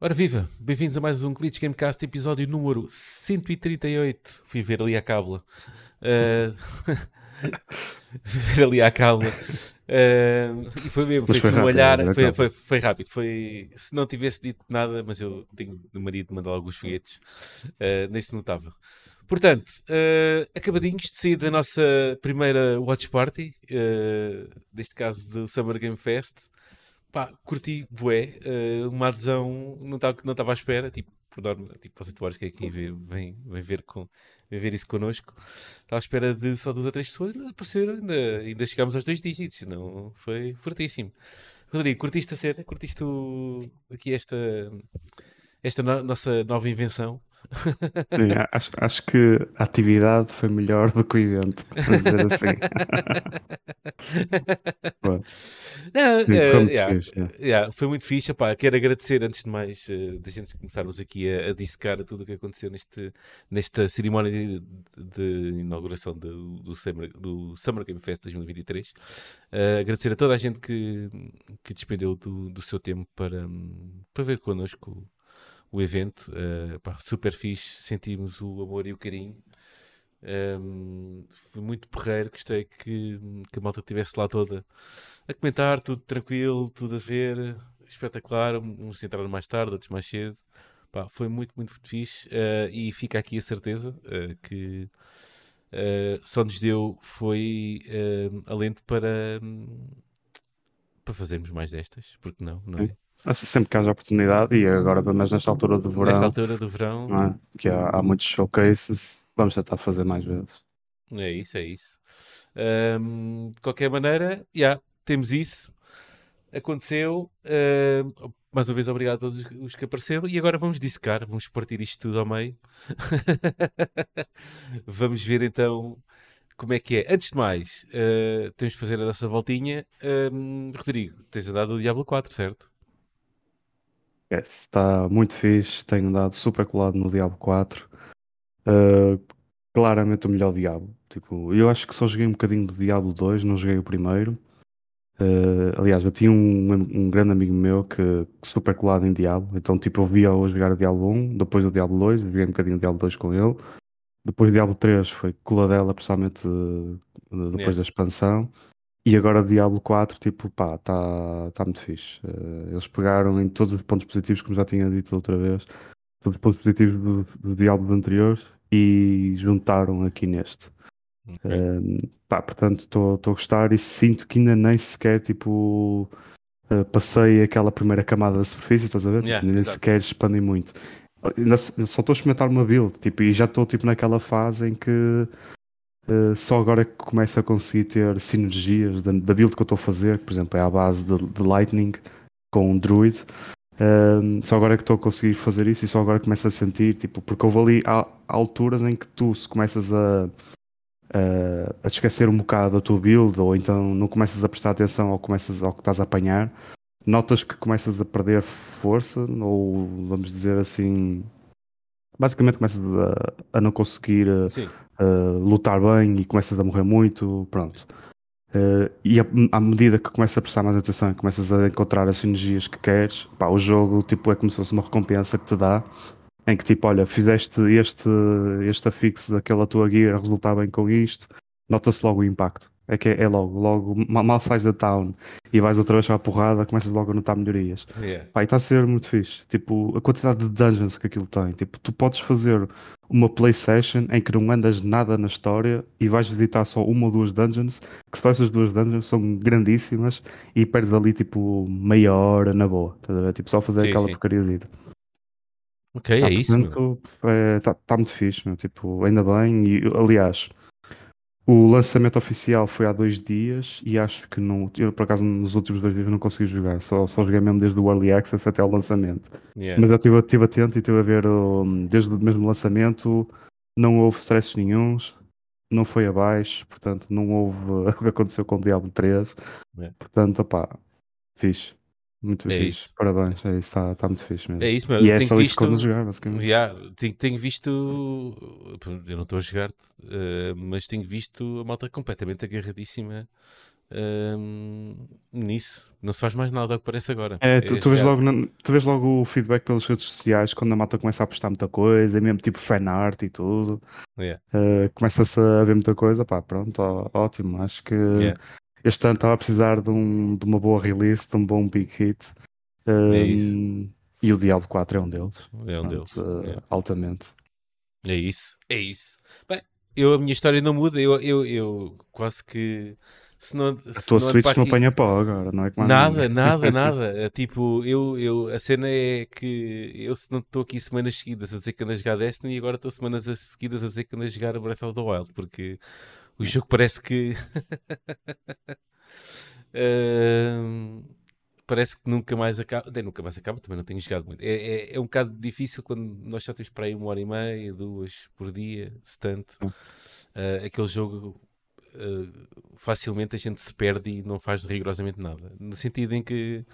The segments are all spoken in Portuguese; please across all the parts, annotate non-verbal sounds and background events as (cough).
Ora viva, bem-vindos a mais um Glitch Gamecast, episódio número 138. Fui ver ali a cábula. Uh... (laughs) (laughs) Ver ali a cábula. Uh... E foi mesmo, foi, foi assim um olhar, foi, foi, foi, rápido. Foi... Se não tivesse dito nada, mas eu tenho no marido de mandar alguns foguetes, uh, nem se notava. Portanto, uh, acabadinhos de sair da nossa primeira Watch Party, uh, neste caso do Summer Game Fest pá, curti bué, uma adesão não estava não à espera, tipo, por norma, tipo, às 8 horas que é aqui vem, vem, vem, ver com, vem ver isso connosco, estava à espera de só duas ou três pessoas, aparecer, ainda, ainda chegámos aos dois dígitos, não, foi fortíssimo. Rodrigo, curtiste a cena? Curtiste o, aqui esta, esta no, nossa nova invenção? Sim, (laughs) acho, acho que a atividade foi melhor do que o evento, por dizer assim. (laughs) Não, yeah, fixe, yeah. Yeah, foi muito fixe. Pá, quero agradecer, antes de mais, uh, da gente começarmos aqui a, a dissecar tudo o que aconteceu neste, nesta cerimónia de, de inauguração do, do, Summer, do Summer Game Fest 2023. Uh, eh, agradecer a toda a gente que, que despendeu do, do seu tempo para, para ver connosco o evento. Uh, pá, super fixe, sentimos o amor e o carinho. Um, foi muito porreiro, gostei que, que a malta estivesse lá toda a comentar, tudo tranquilo, tudo a ver, espetacular. Uns entraram mais tarde, outros mais cedo. Pá, foi muito, muito fixe. Uh, e fica aqui a certeza uh, que uh, só nos deu foi alento para, um, para fazermos mais destas, porque não, não é? Sempre que haja oportunidade, e agora, mas nesta altura do verão, nesta altura do verão, é? que há, há, muitos showcases, vamos tentar fazer mais vezes. É isso, é isso. Um, de qualquer maneira, yeah, temos isso. Aconteceu. Uh, mais uma vez, obrigado a todos os que apareceram. E agora vamos dissecar, vamos partir isto tudo ao meio. (laughs) vamos ver então como é que é. Antes de mais, uh, temos de fazer a nossa voltinha. Uh, Rodrigo, tens andado o Diablo 4, certo? Está muito fixe, tenho andado super colado no Diablo 4. Uh, claramente o melhor Diablo. Tipo, eu acho que só joguei um bocadinho do Diablo 2, não joguei o primeiro. Uh, aliás, eu tinha um, um, grande amigo meu que, que super colado em Diablo, então tipo, eu via-o jogar o Diablo 1, depois o Diablo 2, joguei um bocadinho o Diablo 2 com ele. Depois o Diablo 3 foi coladela, principalmente uh, depois yeah. da expansão. E agora o Diablo 4, tipo, pá, está tá muito fixe. Uh, eles pegaram em todos os pontos positivos, como já tinha dito outra vez, todos os pontos positivos do, do Diablos anteriores e juntaram aqui neste. Okay. Uh, pá, portanto, estou a gostar e sinto que ainda nem sequer, tipo, uh, passei aquela primeira camada da superfície, estás a ver? Yeah, tipo, nem sequer expandi muito. só estou a experimentar uma build, tipo, e já estou tipo, naquela fase em que Uh, só agora que começo a conseguir ter sinergias da, da build que eu estou a fazer, por exemplo, é à base de, de Lightning com um Druid. Uh, só agora que estou a conseguir fazer isso e só agora começo a sentir, tipo, porque houve ali há, há alturas em que tu se começas a, a, a esquecer um bocado da tua build ou então não começas a prestar atenção ao, começas, ao que estás a apanhar, notas que começas a perder força ou vamos dizer assim basicamente começas a, a não conseguir uh, lutar bem e começas a morrer muito, pronto. Uh, e a, à medida que começas a prestar mais atenção e começas a encontrar as sinergias que queres, pá, o jogo tipo, é como se fosse uma recompensa que te dá, em que tipo, olha, fizeste este, este afixo daquela tua guia, resultar bem com isto, nota-se logo o impacto. É que é, é logo, logo, mal sais da town e vais outra vez à porrada, começas logo a notar melhorias. Yeah. Pá, e está a ser muito fixe. Tipo, a quantidade de dungeons que aquilo tem. Tipo, tu podes fazer uma play session em que não andas nada na história e vais visitar só uma ou duas dungeons, que só essas duas dungeons são grandíssimas e perdes ali tipo meia hora na boa. Tá tipo, só fazer sim, aquela sim. porcaria. Ok, tá, é isso. Está é, tá muito fixe, meu. Tipo, ainda bem. E, aliás, o lançamento oficial foi há dois dias e acho que não. Eu, por acaso, nos últimos dois dias não consegui jogar, só, só joguei mesmo desde o Early Access até o lançamento. Yeah. Mas eu estive, estive atento e estive a ver, desde o mesmo lançamento, não houve stresses nenhums, não foi abaixo, portanto não houve (laughs) o que aconteceu com o Diablo 3. É. Portanto, opá, fixe. Muito é fixe, isso. parabéns, é isso, está tá muito fixe mesmo. É isso, mas e é só visto... isso que eu jogar, basicamente. Yeah, tenho, tenho, visto, eu não estou a jogar, uh, mas tenho visto a malta completamente agarradíssima uh, nisso. Não se faz mais nada ao que parece agora. É, tu, é tu, vês logo, tu vês logo o feedback pelas redes sociais quando a malta começa a postar muita coisa, é mesmo tipo fanart e tudo. Yeah. Uh, Começa-se a ver muita coisa, pá, pronto, ó, ótimo, acho que. Yeah este ano estava a precisar de, um, de uma boa release, de um bom big hit. Um, é isso. E o Diablo 4 é um deles. É um deles. Uh, é. Altamente. É isso, é isso. Bem, eu, a minha história não muda, eu, eu, eu quase que. Se não, a tua não Switch não apanha pó agora, não é que Nada, nada, (laughs) nada. É, tipo, eu, eu, a cena é que eu se não estou aqui semanas seguidas a dizer que ando a jogar Destiny e agora estou semanas seguidas a dizer que ando a jogar Breath of the Wild, porque o jogo parece que. (laughs) uh, parece que nunca mais acaba. Nem nunca mais acaba, também não tenho jogado muito. É, é, é, um bocado difícil quando nós já temos para aí uma hora e meia, duas por dia, se tanto. Uh, aquele jogo. Uh, facilmente a gente se perde e não faz rigorosamente nada. No sentido em que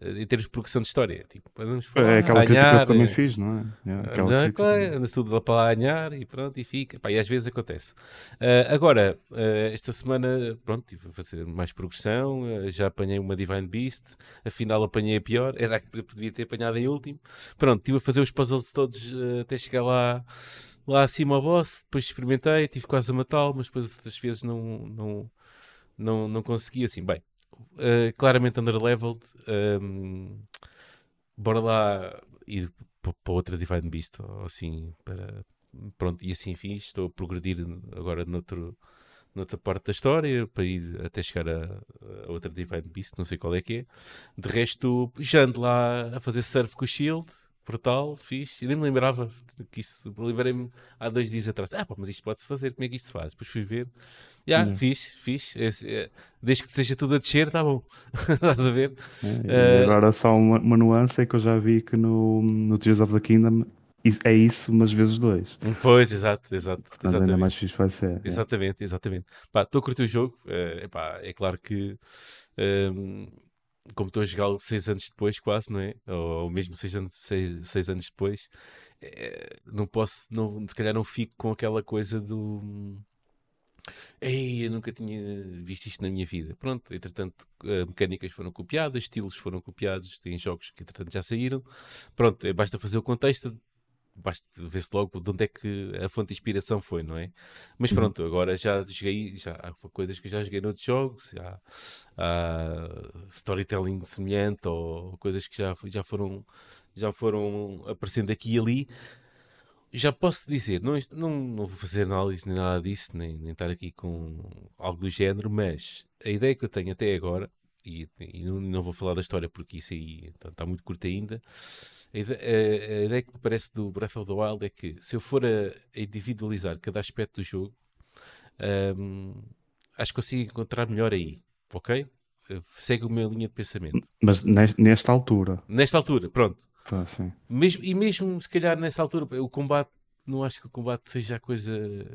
em termos de progressão de história. Tipo, falar, é aquela crítica que eu também fiz, não é? é anda tudo lá para lá a ganhar e pronto, e fica. Pá, e às vezes acontece. Uh, agora, uh, esta semana, pronto, tive a fazer mais progressão, uh, já apanhei uma Divine Beast, afinal apanhei a pior, era a que devia ter apanhado em último. Pronto, estive a fazer os puzzles todos até chegar lá lá acima ao boss, depois experimentei, tive quase a matá-lo, mas depois outras vezes não, não, não, não consegui, assim, bem, uh, claramente underleveled. Um, bora lá ir para outra Divine Beast, ou assim, para, pronto, e assim fiz. Estou a progredir agora noutro, noutra parte da história, para ir até chegar a, a, outra Divine Beast, não sei qual é que é. De resto, já ando lá a fazer surf com o Shield, portal, fiz, nem me lembrava que isso, lembrei-me há dois dias atrás, ah pá, mas isto pode-se fazer, como é que isto se faz? Depois fui ver, já, yeah, fiz, fiz, é, desde que seja tudo a descer, está bom, (laughs) estás a ver? É, uh, agora só uma, uma, nuance é que eu já vi que no, no Tears of the Kingdom é isso, mas vezes dois. Pois, exato, exato. Portanto, exatamente. ainda mais fixe vai ser. Exatamente, é. exatamente. estou a curtir o jogo, é, epá, é claro que... Um, como estou a jogá-lo seis anos depois, quase, não é? Ou, ou mesmo seis anos, seis, seis anos depois, é, não posso, não, se calhar não fico com aquela coisa do. Ei, eu nunca tinha visto isto na minha vida. Pronto, entretanto, uh, mecânicas foram copiadas, estilos foram copiados, tem jogos que entretanto já saíram. Pronto, é, basta fazer o contexto, basta ver-se logo de onde é que a fonte de inspiração foi, não é? Mas uhum. pronto, agora já joguei, já há coisas que já joguei noutros jogos, há, há storytelling semelhante ou coisas que já, já, foram, já foram aparecendo aqui e ali. Já posso dizer, não, não, não vou fazer análise nem nada disso, nem, nem estar aqui com algo do género, mas a ideia que eu tenho até agora, e, e não, não, vou falar da história porque isso aí está, está muito curto ainda, a ideia, a, a ideia, que me parece do Breath of the Wild é que se eu for a, a individualizar cada aspecto do jogo, um, acho que consigo encontrar melhor aí, ok? Segue a minha linha de pensamento. Mas nesta altura. Nesta altura, pronto. Tá, sim. Mesmo, e mesmo se calhar nessa altura, o combate, não acho que o combate seja a coisa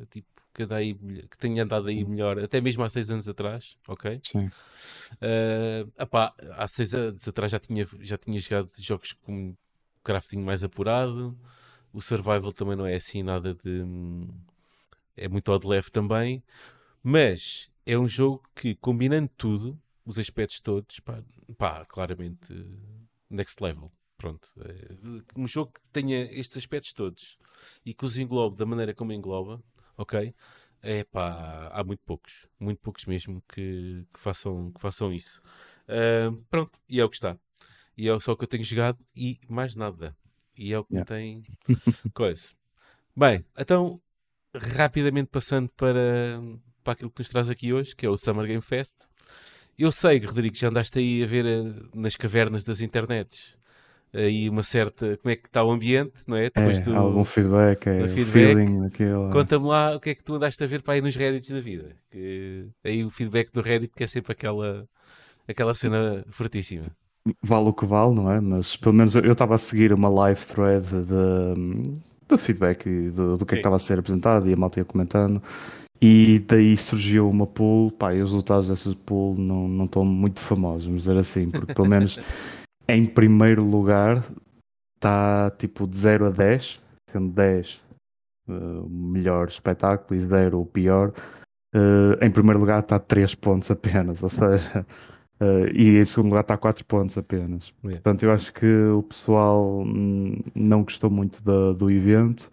tipo que, aí, que tenha andado aí sim. melhor, até mesmo há seis anos atrás, ok? Sim. Uh, apá, há seis anos atrás já tinha, já tinha jogado jogos com crafting mais apurado. O survival também não é assim nada de. É muito odd leve também. Mas é um jogo que, combinando tudo, os aspectos todos, pá, pá claramente next level. Pronto. É um jogo que tenha estes aspectos todos e que os englobe da maneira como engloba, ok? É pá, há muito poucos, muito poucos mesmo que, que façam, que façam isso. Uh, pronto, e é o que está e é só o que eu tenho jogado e mais nada. E é o que yeah. tem (laughs) coisa. Bem, então, rapidamente passando para, para aquilo que nos traz aqui hoje, que é o Summer Game Fest. Eu sei, Rodrigo, já andaste aí a ver eh, nas cavernas das internets aí uma certa. Como é que está o ambiente, não é? Depois é, do, algum feedback, é, feedback. feeling daquilo. É. Conta-me lá o que é que tu andaste a ver para aí nos Reddits da vida. Que, aí o feedback do Reddit, que é sempre aquela, aquela cena fortíssima vale o que vale, não é? Mas pelo menos eu estava a seguir uma live thread de, de feedback e do, do que, é que estava a ser apresentado e a malta ia comentando. E daí surgiu uma pool, pá, e os resultados dessa pool não, não estão muito famosos, vamos dizer assim, porque pelo menos (laughs) em primeiro lugar está tipo de 0 a 10, sendo 10 uh, o melhor espetáculo e 0 o pior. Uh, em primeiro lugar está 3 pontos apenas, ou seja, uh, (laughs) e em segundo lugar está 4 pontos apenas. Yeah. Portanto, eu acho que o pessoal hum, não gostou muito do, do evento.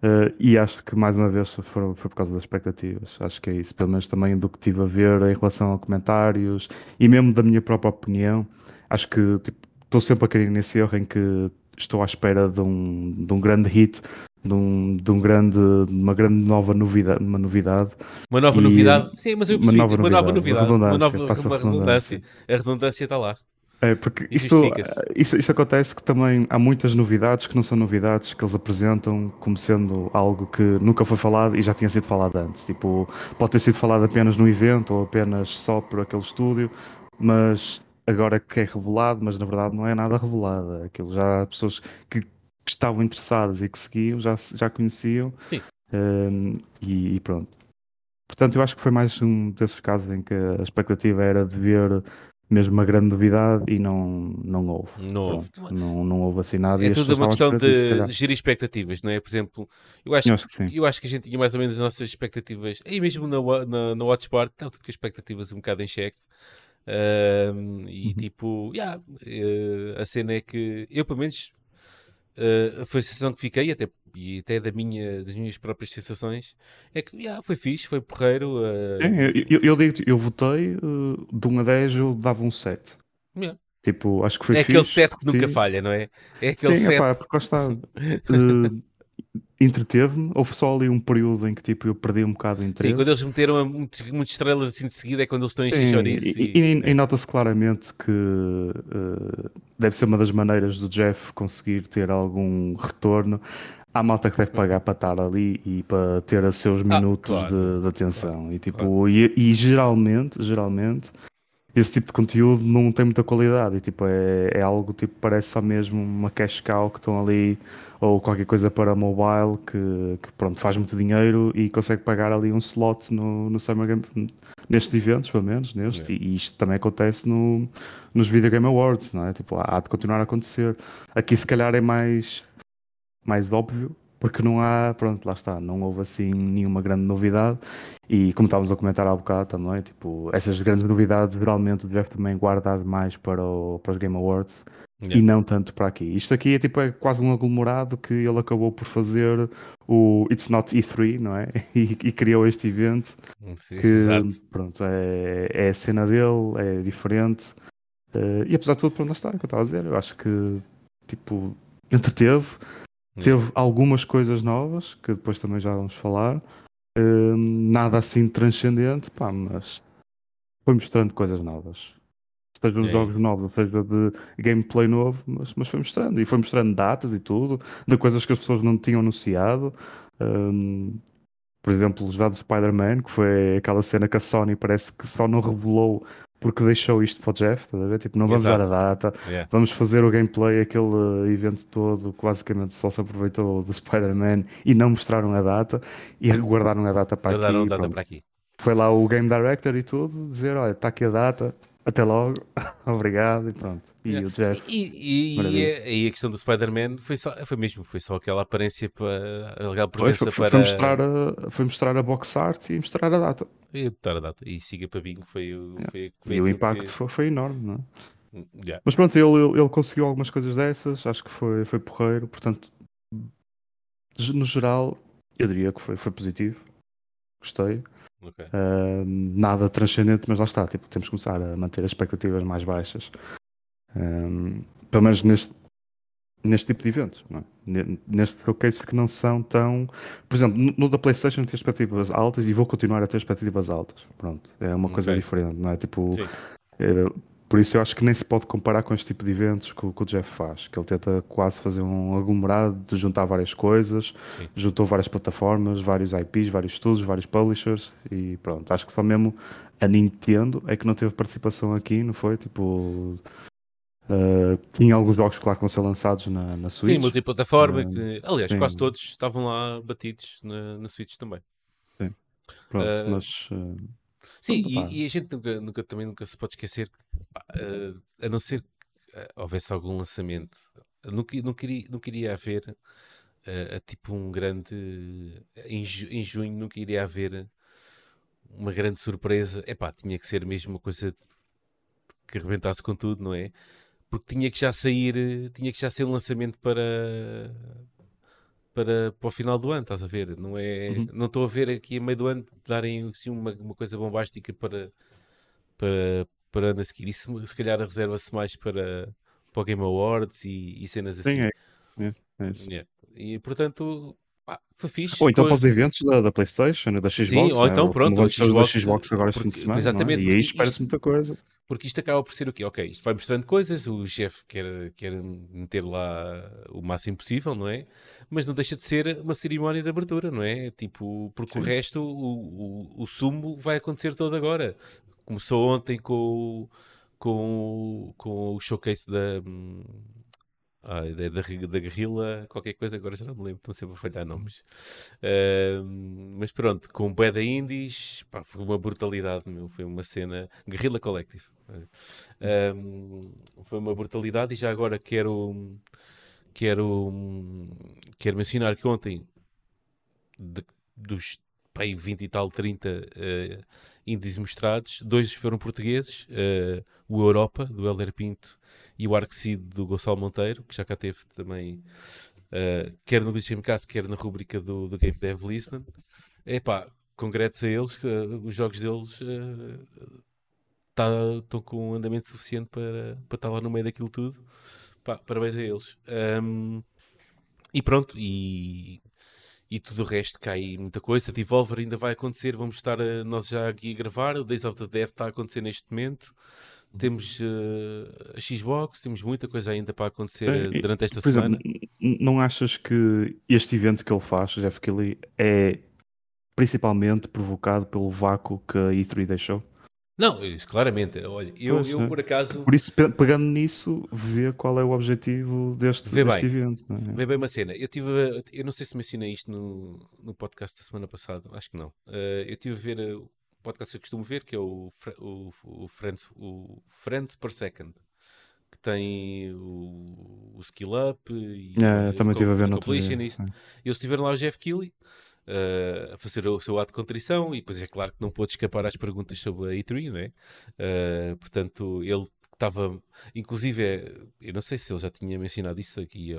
Uh, e acho que mais uma vez foi, foi, por causa das expectativas. Acho que é isso, pelo menos também do que tive a ver em relação a comentários e mesmo da minha própria opinião. Acho que tipo, estou sempre a cair nesse erro em que estou à espera de um, de um grande hit, de, um, de um grande, uma grande nova novidade. Uma novidade, uma nova e, novidade. Sim, mas eu percebi, uma nova, uma nova novidade. Uma, uma nova uma redundância. A redundância está lá. É, porque isto, isto, isto, acontece que também há muitas novidades que não são novidades, que eles apresentam como sendo algo que nunca foi falado e já tinha sido falado antes. Tipo, pode ter sido falado apenas no evento ou apenas só por aquele estúdio, mas agora que é revelado, mas na verdade não é nada revelado. Aquilo já pessoas que estavam interessadas e que seguiam já, já conheciam. Um, e, e pronto. Portanto, eu acho que foi mais um desses casos em que a expectativa era de ver mesmo uma grande novidade e não, não houve. Não houve. não, não houve assim nada. É tudo uma questão de gerir expectativas, não é? Por exemplo, eu acho, eu acho, que, eu acho que a gente tinha mais ou menos as nossas expectativas, e mesmo na, na, na Watch Party, estão tudo com expectativas um bocado em xeque. Uh, e uhum. tipo, yeah, uh, a cena é que eu, pelo menos, uh, foi a sensação que fiquei, até, e até da minha, das minhas próprias sensações, é que yeah, foi fixe, foi porreiro. Uh... É, eu, eu, digo eu votei uh, de 1 a 10, eu dava um 7. Yeah. Tipo, acho que foi É fixe, aquele 7 que nunca falha, não é? É aquele Sim, 7. Epá, porque lá está. Uh, (laughs) entreteve-me. Houve só ali um período em que tipo, eu perdi um bocado o interesse. Sim, quando eles meteram muitas, muitas estrelas assim de seguida é quando eles estão em xixorice. E, e, e, e nota-se claramente que uh, deve ser uma das maneiras do Jeff conseguir ter algum retorno. Há malta que deve pagar para estar ali e para ter os seus ah, minutos ah, claro, de, de, atenção. Claro, e, tipo, claro. e geralmente, geralmente esse tipo de conteúdo não tem muita qualidade e tipo é, é algo tipo parece só mesmo uma cash cow que estão ali ou qualquer coisa para mobile que, que pronto faz muito dinheiro e consegue pagar ali um slot no, no Summer Game nestes eventos pelo menos neste. E, e, isto também acontece no, nos Video Game Awards não é? Tipo há de continuar a acontecer. Aqui se calhar é mais mais óbvio porque não há, pronto, lá está, não houve assim nenhuma grande novidade e como estávamos a comentar há bocado também, tipo, essas grandes novidades geralmente o Jeff também guarda mais para, o, para os Game Awards yeah. e não tanto para aqui. Isto aqui é tipo é quase um aglomerado que ele acabou por fazer o It's Not E3, não é? (laughs) E, e criou este evento Sim, que, exato. pronto, é, é a cena dele, é diferente uh, e apesar de tudo, pronto, lá está, é o que eu estava a dizer, eu acho que, tipo, entreteve Teve algumas coisas novas, que depois também já vamos falar. Um, nada assim transcendente, pá, mas foi mostrando coisas novas. Seja de é jogos isso. novos, seja de gameplay novo, mas, mas foi mostrando. E foi mostrando datas e tudo, de coisas que as pessoas não tinham anunciado. Um, por exemplo, já do Spider-Man, que foi aquela cena que a Sony parece que só não revelou porque deixou isto para o Jeff, estás a ver? Tipo, não vamos Exato. dar a data, yeah. vamos fazer o gameplay, aquele evento todo que basicamente só se aproveitou do Spider-Man e não mostraram a data e (laughs) guardaram a data para guardaram aqui. Data para aqui. Foi lá o Game Director e tudo, dizer, olha, está aqui a data, até logo, (laughs) obrigado e pronto. E yeah. o. E, e, e, a, a questão do Spider-Man foi, só, foi mesmo, foi só aquela aparência para aquela presença foi, foi, para. Foi mostrar, a, foi mostrar a box art e mostrar a data. E mostrar a data. E siga para Bingo foi, yeah. foi, foi E o impacto que... foi, foi enorme, não é? Hum, yeah. Mas pronto, ele, ele conseguiu algumas coisas dessas, acho que foi, foi porreiro, portanto, no geral, eu diria que foi, foi positivo. Gostei. Okay. Uh, nada transcendente, mas lá está. Tipo, temos que começar a manter as expectativas mais baixas. Um, pelo menos neste, neste tipo de eventos, não é? neste showcase que não são tão. Por exemplo, no, no da PlayStation tem expectativas altas e vou continuar a ter expectativas altas. Pronto, é uma coisa okay. diferente, não é? Tipo, é, por isso eu acho que nem se pode comparar com este tipo de eventos que, que, o Jeff faz, que ele tenta quase fazer um aglomerado de juntar várias coisas, Sim. juntou várias plataformas, vários IPs, vários estudos, vários publishers e pronto. Acho que só mesmo a Nintendo é que não teve participação aqui, não foi? Tipo, Uh, tinha alguns jogos que lá vão ser lançados na, na Switch. Sim, multiplataforma. Uh, que, aliás, sim. quase todos estavam lá batidos na, na Switch também. Sim. Pronto, uh, mas. Sim, e, e, a gente nunca, nunca, também nunca se pode esquecer que, a não ser que houvesse algum lançamento, não, não, queria, não queria haver tipo um grande. Em, em junho nunca iria haver uma grande surpresa. Epá, tinha que ser mesmo uma coisa que arrebentasse com tudo, não é? Porque tinha que já sair, tinha que já ser um lançamento para para, para o final do ano, estás a ver? Não é, uhum. não estou a ver aqui a meio do ano darem assim, uma, uma coisa bombástica para para, para ano a seguir. Isso se calhar reserva-se mais para, para o Game Awards e, e cenas assim. Sim, é. é, é. Yeah. E portanto, ah, foi fixe. Ou então para os eventos da, da PlayStation, da Xbox. Sim, ou então né? pronto, o Xbox, da Xbox agora este fim de semana. É? Exatamente. É? E aí espera-se muita coisa. Porque isto acaba por ser o quê? Ok, isto vai mostrando coisas, o chefe quer, quer meter lá o máximo possível, não é? Mas não deixa de ser uma cerimónia de abertura, não é? Tipo, porque Sim. o resto, o, o, o sumo vai acontecer todo agora. Começou ontem com, com, com o showcase da ah, da, da, da guerrilla, qualquer coisa, agora já não me lembro, estou sempre a falhar nomes. Uh, mas pronto, com Beda Indies, pá, foi uma brutalidade, meu, foi uma cena. Guerrilla Collective. Uh, foi uma brutalidade e já agora quero. Quero, quero mencionar que ontem, de, dos pai, 20 e tal, 30 uh, índices mostrados. Dois foram portugueses, uh, o Europa, do Helder Pinto, e o Arquecid, do Gonçalo Monteiro, que já cá teve também, uh, quer no Cast, quer na rubrica do, do Game Dev Lisbon. Epá, congretos a eles, uh, os jogos deles tá, estão com um andamento suficiente para, para estar lá no meio daquilo tudo. Pá, parabéns a eles. Um, e pronto, e e tudo o resto cai muita coisa. Devolver ainda vai acontecer, vamos estar a, nós já aqui a gravar. O Days of the Death está a acontecer neste momento. Temos uh, a Xbox, temos muita coisa ainda para acontecer é, durante esta semana. Exemplo, não achas que este evento que ele faz, Jeff Kelly, é principalmente provocado pelo vácuo que a E3 deixou? Não, isso claramente. Olha, eu, pois, eu é. por acaso. Por isso, pegando nisso, vê qual é o objetivo deste, vê deste bem, evento. É? Vê bem uma cena. Eu tive. Eu não sei se mencionei isto no, no podcast da semana passada, acho que não. Uh, eu tive a ver uh, o podcast que eu costumo ver, que é o, o, o, Friends, o Friends per Second. Que tem o, o Skill Up e é, também estive a ver no. É. Eles estiveram lá o Jeff Keighley uh, a fazer o seu ato de contrição e depois é claro que não pôde escapar às perguntas sobre a E3, não é? Uh, portanto, ele estava, inclusive, eu não sei se ele já tinha mencionado isso aqui,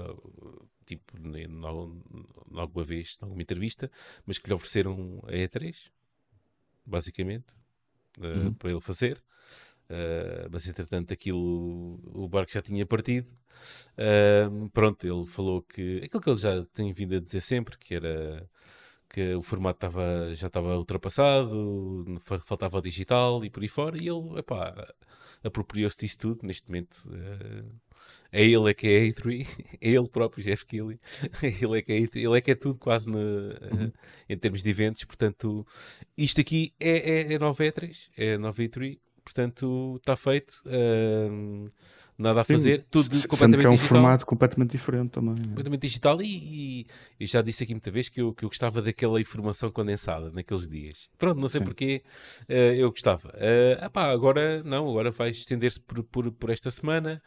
tipo, em alguma vez, em alguma entrevista, mas que lhe ofereceram a E3, basicamente, uh, uhum. para ele fazer. Uh, mas entretanto aquilo o barco já tinha partido uh, pronto, ele falou que aquilo que ele já tem vindo a dizer sempre que era que o formato tava, já estava ultrapassado, faltava o digital e por aí fora, e ele, epá, apropriou-se disso tudo, neste momento. É, é ele é que é A3, (laughs) é ele próprio, Jeff Keighley, (laughs) ele é que é, ele é, que é tudo quase no, uhum. em termos de eventos, portanto, isto aqui é, é, é 9 E3, é 9 E3, portanto, está feito. Uh, nada a fazer, Sim, tudo se, completamente é um digital. formato completamente diferente também. É. Completamente digital e, e, e, já disse aqui muita vez que eu, que eu gostava daquela informação condensada naqueles dias. Pronto, não sei Sim. porquê, uh, eu gostava. Uh, epá, agora não, agora vai estender-se por, por, por esta semana.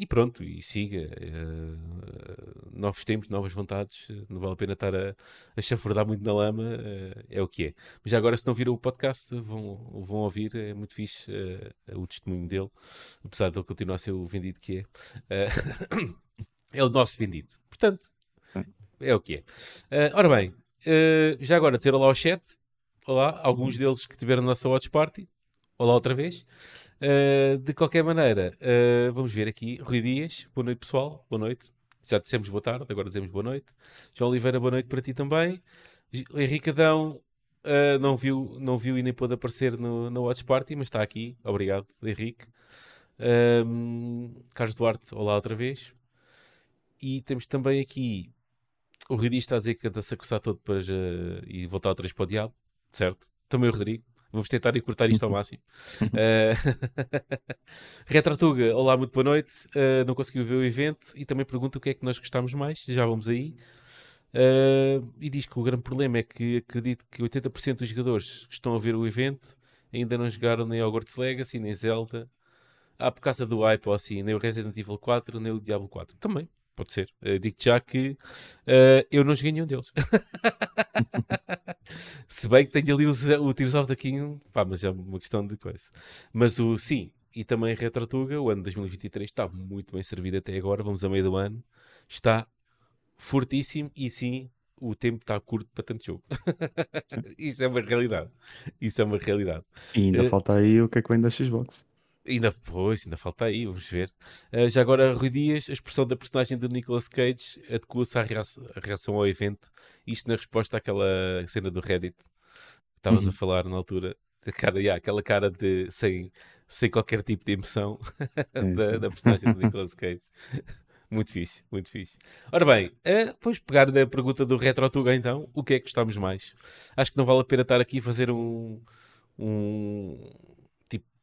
E pronto, e siga. Uh, novos tempos, novas vontades. Não vale a pena estar a, a chafurdar muito na lama. Uh, é o que é. Mas já agora, se não viram o podcast, vão, vão ouvir. É muito fixe uh, o testemunho dele. Apesar de ele continuar a ser o vendido que é. (coughs) é o nosso vendido. Portanto, é o que é. ora bem, já agora, dizer olá ao chat. Olá, alguns deles que estiveram na nossa Watch Party. Olá outra vez. Uh, de qualquer maneira, uh, vamos ver aqui. Rui Dias, boa noite pessoal, boa noite. Já dissemos boa tarde, agora dizemos boa noite. João Oliveira, boa noite para ti também. Henrique Adão uh, não, viu, não viu e nem pôde aparecer no, no Watch Party, mas está aqui. Obrigado, Henrique. Um, Carlos Duarte, olá outra vez. E temos também aqui o Rui Dias está a dizer que anda-se a coçar todo para, e voltar outra vez para o diabo, certo? Também o Rodrigo. Vamos tentar encurtar isto ao (laughs) máximo. (laughs) uh, Retratuga, olá, muito boa noite. Uh, não conseguiu ver o evento e também pergunta o que é que nós gostamos mais. Já vamos aí. Uh, e diz que o grande problema é que acredito que 80% dos jogadores que estão a ver o evento ainda não jogaram nem Hogwarts Legacy, nem Zelda. Ah, por causa do hype ou assim, nem o Resident Evil 4, nem o Diablo 4. Também, pode ser. Digo-te já que uh, eu não joguei nenhum deles. (laughs) Se bem que tenho ali o, o Tears of the Kingdom, pá, mas é uma questão de coisa. Mas o sim, e também Retrotuga, o ano 2023 está muito bem servido até agora, vamos a meio do ano, está fortíssimo e sim, o tempo está curto para tanto jogo. (laughs) Isso é uma realidade. Isso é uma realidade. E ainda uh, falta aí o que é que vem da Xbox. Ainda, pois, ainda falta aí, vamos ver. Uh, já agora, Rui Dias, a expressão da personagem do Nicolas Cage adequa-se à reação, ao evento. Isto na resposta àquela cena do Reddit que estavas uhum. a falar na altura. Cara, yeah, aquela cara de sem, sem qualquer tipo de emoção (laughs) é da, da, personagem do Nicolas (laughs) Cage. muito fixe, muito fixe. Ora bem, uh, vamos pegar da pergunta do RetroTuga então. O que é que gostamos mais? Acho que não vale a pena estar aqui a fazer um, um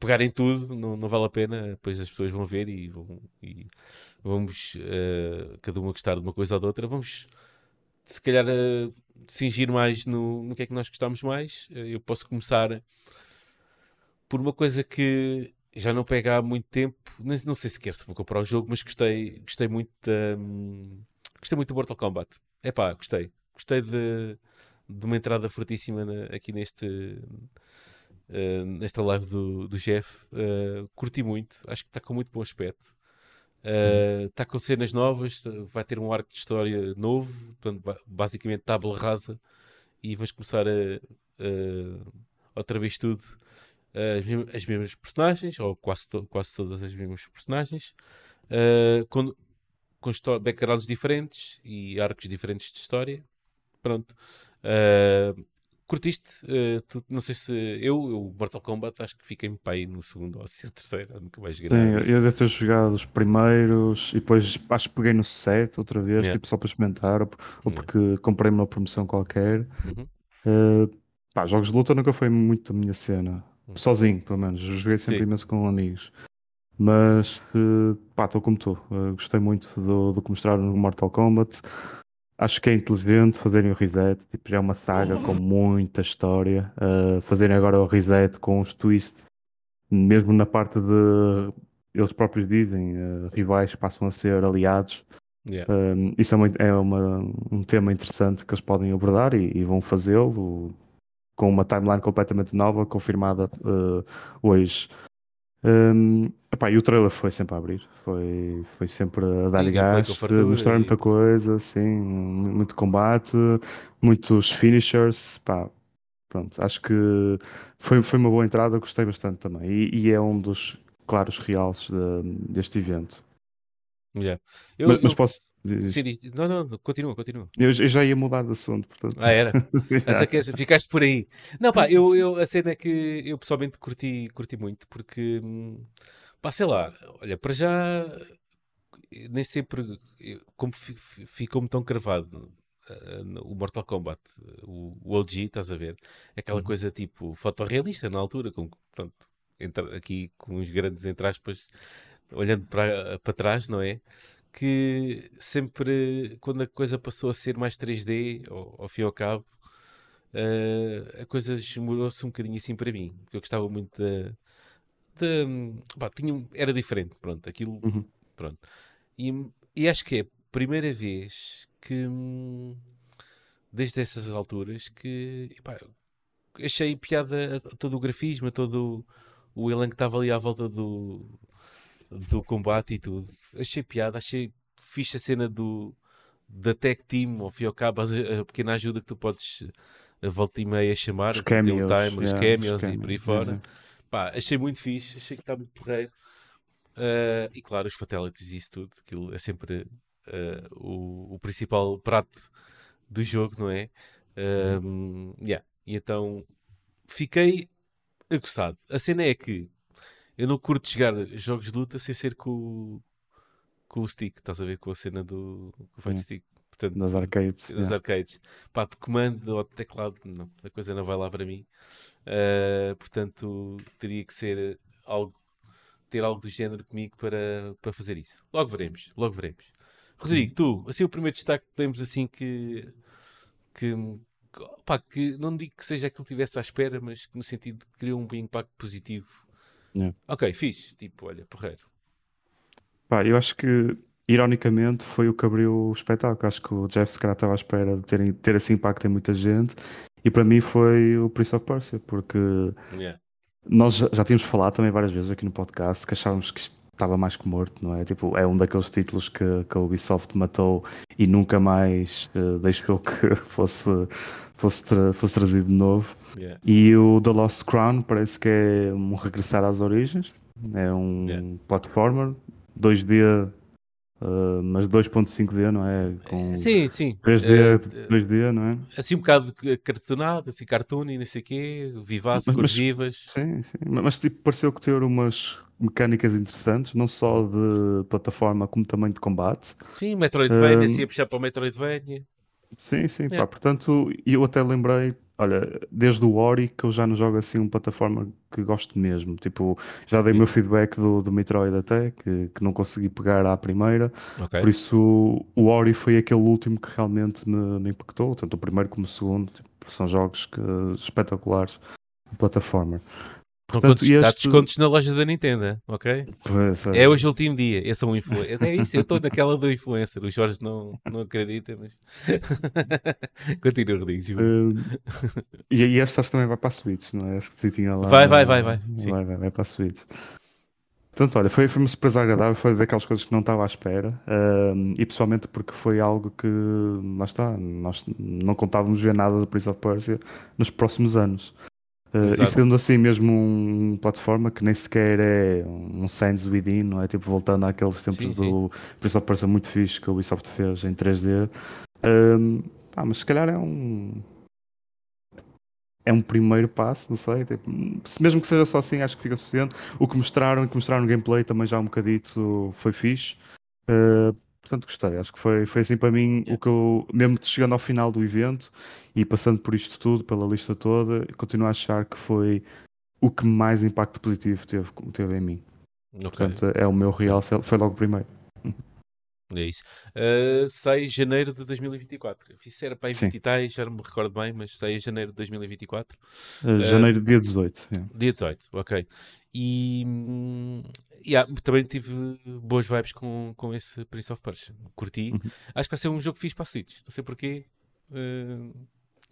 pegarem tudo, não, não vale a pena, depois as pessoas vão ver e, vão, e vamos uh, cada uma gostar de uma coisa ou de outra. Vamos se calhar uh, cingir mais no, no que é que nós gostamos mais. Uh, eu posso começar por uma coisa que já não pega há muito tempo, não, não sei sequer se vou comprar o jogo, mas gostei, gostei muito da, um, gostei muito do Mortal Kombat. É pá, gostei. Gostei de, de uma entrada fortíssima na, aqui neste uh, nesta live do, do Jeff. Uh, curti muito, acho que está com muito bom aspecto. Está uh, com cenas novas, vai ter um arco de história novo, portanto, basicamente tábua rasa, e vamos começar a, a outra vez tudo. As mesmas, as, mesmas, personagens, ou quase, to, quase todas as mesmas personagens, com, com backgrounds diferentes e arcos diferentes de história. Pronto. Uh, Curtiste? Uh, tu, não sei se. Eu, o Mortal Kombat, acho que fiquei-me para aí no segundo ou (laughs) se terceiro, nunca mais joguei. Sim, eu devo ter jogado os primeiros e depois acho que peguei no set outra vez, yeah. tipo só para experimentar, ou, ou porque yeah. comprei uma promoção qualquer. Uhum. Uh, pá, jogos de luta nunca foi muito a minha cena. Uhum. Sozinho, pelo menos. Eu joguei sempre Sim. imenso com amigos. Mas, uh, pá, estou como estou. Uh, gostei muito do, do que mostraram no Mortal Kombat. Acho que é inteligente fazerem o reset, tipo, já é uma saga com muita história. Uh, fazerem agora o reset com os twists, mesmo na parte de. Eles próprios dizem, uh, rivais passam a ser aliados. Yeah. Uh, isso é, muito, é uma, um tema interessante que eles podem abordar e, e vão fazê-lo com uma timeline completamente nova, confirmada hoje. Um, epá, e o trailer foi sempre a abrir, foi, foi sempre a dar gás, mostrar muita coisa, assim, muito combate, muitos finishers, pá, pronto, acho que foi, foi uma boa entrada, gostei bastante também, e, e é um dos claros realces de, deste evento. Yeah. Eu, mas, mas posso Sim, diz, não, não, continua, continua. Eu, eu, já ia mudar de assunto, portanto. Ah, era? (laughs) que ficaste por aí. Não, pá, eu, eu, a cena é que eu pessoalmente curti, curti muito, porque, pá, sei lá, olha, para já, nem sempre, como ficou-me tão cravado uh, o Mortal Kombat, o, o OG, estás a ver? Aquela uhum. coisa tipo fotorrealista na altura, com, pronto, entra, aqui com os grandes entre aspas, olhando para, para trás, não é? que sempre, quando a coisa passou a ser mais 3D, ao, ao fim e ao cabo, uh, a coisa demorou-se um bocadinho assim para mim, porque eu gostava muito da. De, tinha, era diferente, pronto, aquilo, uhum. pronto. E, e acho que é a primeira vez que, desde essas alturas, que epá, achei piada a todo o grafismo, a todo o, elenco que estava ali à volta do, do combate e tudo. Achei piada, achei fixe a cena do da tech team, ao fim e ao cabo, a, pequena ajuda que tu podes a volta e meia chamar, os cameos, um timer, yeah, os cameos, e por aí fora. Uhum. Pá, achei muito fixe, achei que está muito porreiro. Uh, e claro, os fatalities e isso tudo, aquilo é sempre uh, o, o, principal prato do jogo, não é? Um, yeah. E então fiquei aguçado. A cena é que eu não curto jogar jogos de luta sem ser com, com o stick, estás a ver? Com a cena do com o fight stick. Portanto, nas arcades. Nas yeah. arcades. Pá, de comando ou de teclado, não, a coisa não vai lá para mim. Uh, portanto, teria que ser algo, ter algo do género comigo para, para fazer isso. Logo veremos, logo veremos. Rodrigo, tu, assim o primeiro destaque que temos assim que que, pá, que não digo que seja aquilo que tivesse à espera, mas que no sentido de que criou um impacto positivo. Yeah. Ok, fiz, tipo, olha, porreiro. Pá, eu acho que ironicamente foi o que abriu o espetáculo. Acho que o Jeff se calhar estava à espera de ter, ter esse impacto em muita gente e para mim foi o Prince of Persia, porque yeah. nós já, já tínhamos falado também várias vezes aqui no podcast que achávamos que estava mais que morto, não é? Tipo, é um daqueles títulos que, que a Ubisoft matou e nunca mais uh, deixou que (laughs) fosse, fosse, tra fosse trazido de novo. Yeah. E o The Lost Crown parece que é um regressar às origens, é um yeah. platformer, 2D Uh, mas 2.5D, não é? Com sim, sim. 3D, uh, 2D, não é? Assim um bocado cartonado, assim, cartoon e não sei o quê, vivaço, mas. Sim, sim. Mas, mas, tipo, pareceu que ter umas mecânicas interessantes, não só de plataforma como também de combate. Sim, Metroidvania, uh, assim a puxar para o Metroidvania. Sim, sim, é. pá, portanto, eu até lembrei, olha, desde o Ori que eu já não jogo assim uma plataforma que gosto mesmo. Tipo, já dei o meu feedback do, do Metroid até, que, que não consegui pegar à primeira. Okay. Por isso, o Ori foi aquele último que realmente me, me impactou, tanto o primeiro como o segundo. Tipo, são jogos que, espetaculares de plataforma. Portanto, este... Há descontos na loja da Nintendo, ok? Pois é. é hoje o último dia. Eu sou um influencer. É isso, eu estou naquela do influencer. O Jorge não, não acredita, mas. (laughs) Continua, Rodrigo. Uh, e, e esta também vai para a Switch, não é? Esta que tinha lá. Vai, vai, vai, vai. Vai, vai, vai para a Switch. Portanto, olha, foi, foi uma surpresa agradável, foi daquelas coisas que não estava à espera, uh, e pessoalmente porque foi algo que, lá está, nós não contávamos ver nada do Prince of Persia nos próximos anos. Uh, e sendo assim mesmo um plataforma que nem sequer é um Sands Within, não é? Tipo, voltando àqueles tempos sim, do Prince of Persia muito fixe que o Ubisoft fez em 3D. Uh, ah, mas se calhar é um. É um primeiro passo, não sei. Tipo, se mesmo que seja só assim, acho que fica suficiente. O que mostraram, que mostraram no gameplay também já um bocadito foi fixe. Uh, Portanto, gostei. Acho que foi, foi assim para mim yeah. o que eu, mesmo chegando ao final do evento e passando por isto tudo, pela lista toda, continuo a achar que foi o que mais impacto positivo teve, teve em mim. Okay. Portanto, é o meu real, foi logo o primeiro. É isso. Uh, sai em janeiro de 2024. Isso era para aí 20 e tais, já não me recordo bem, mas sai em janeiro de 2024. Uh, janeiro, uh, dia 18. Dia 18, ok. E hum, yeah, também tive boas vibes com, com esse Prince of Persia. Curti. Uhum. Acho que vai ser um jogo fixe para a Switch. Não sei porquê. Uh,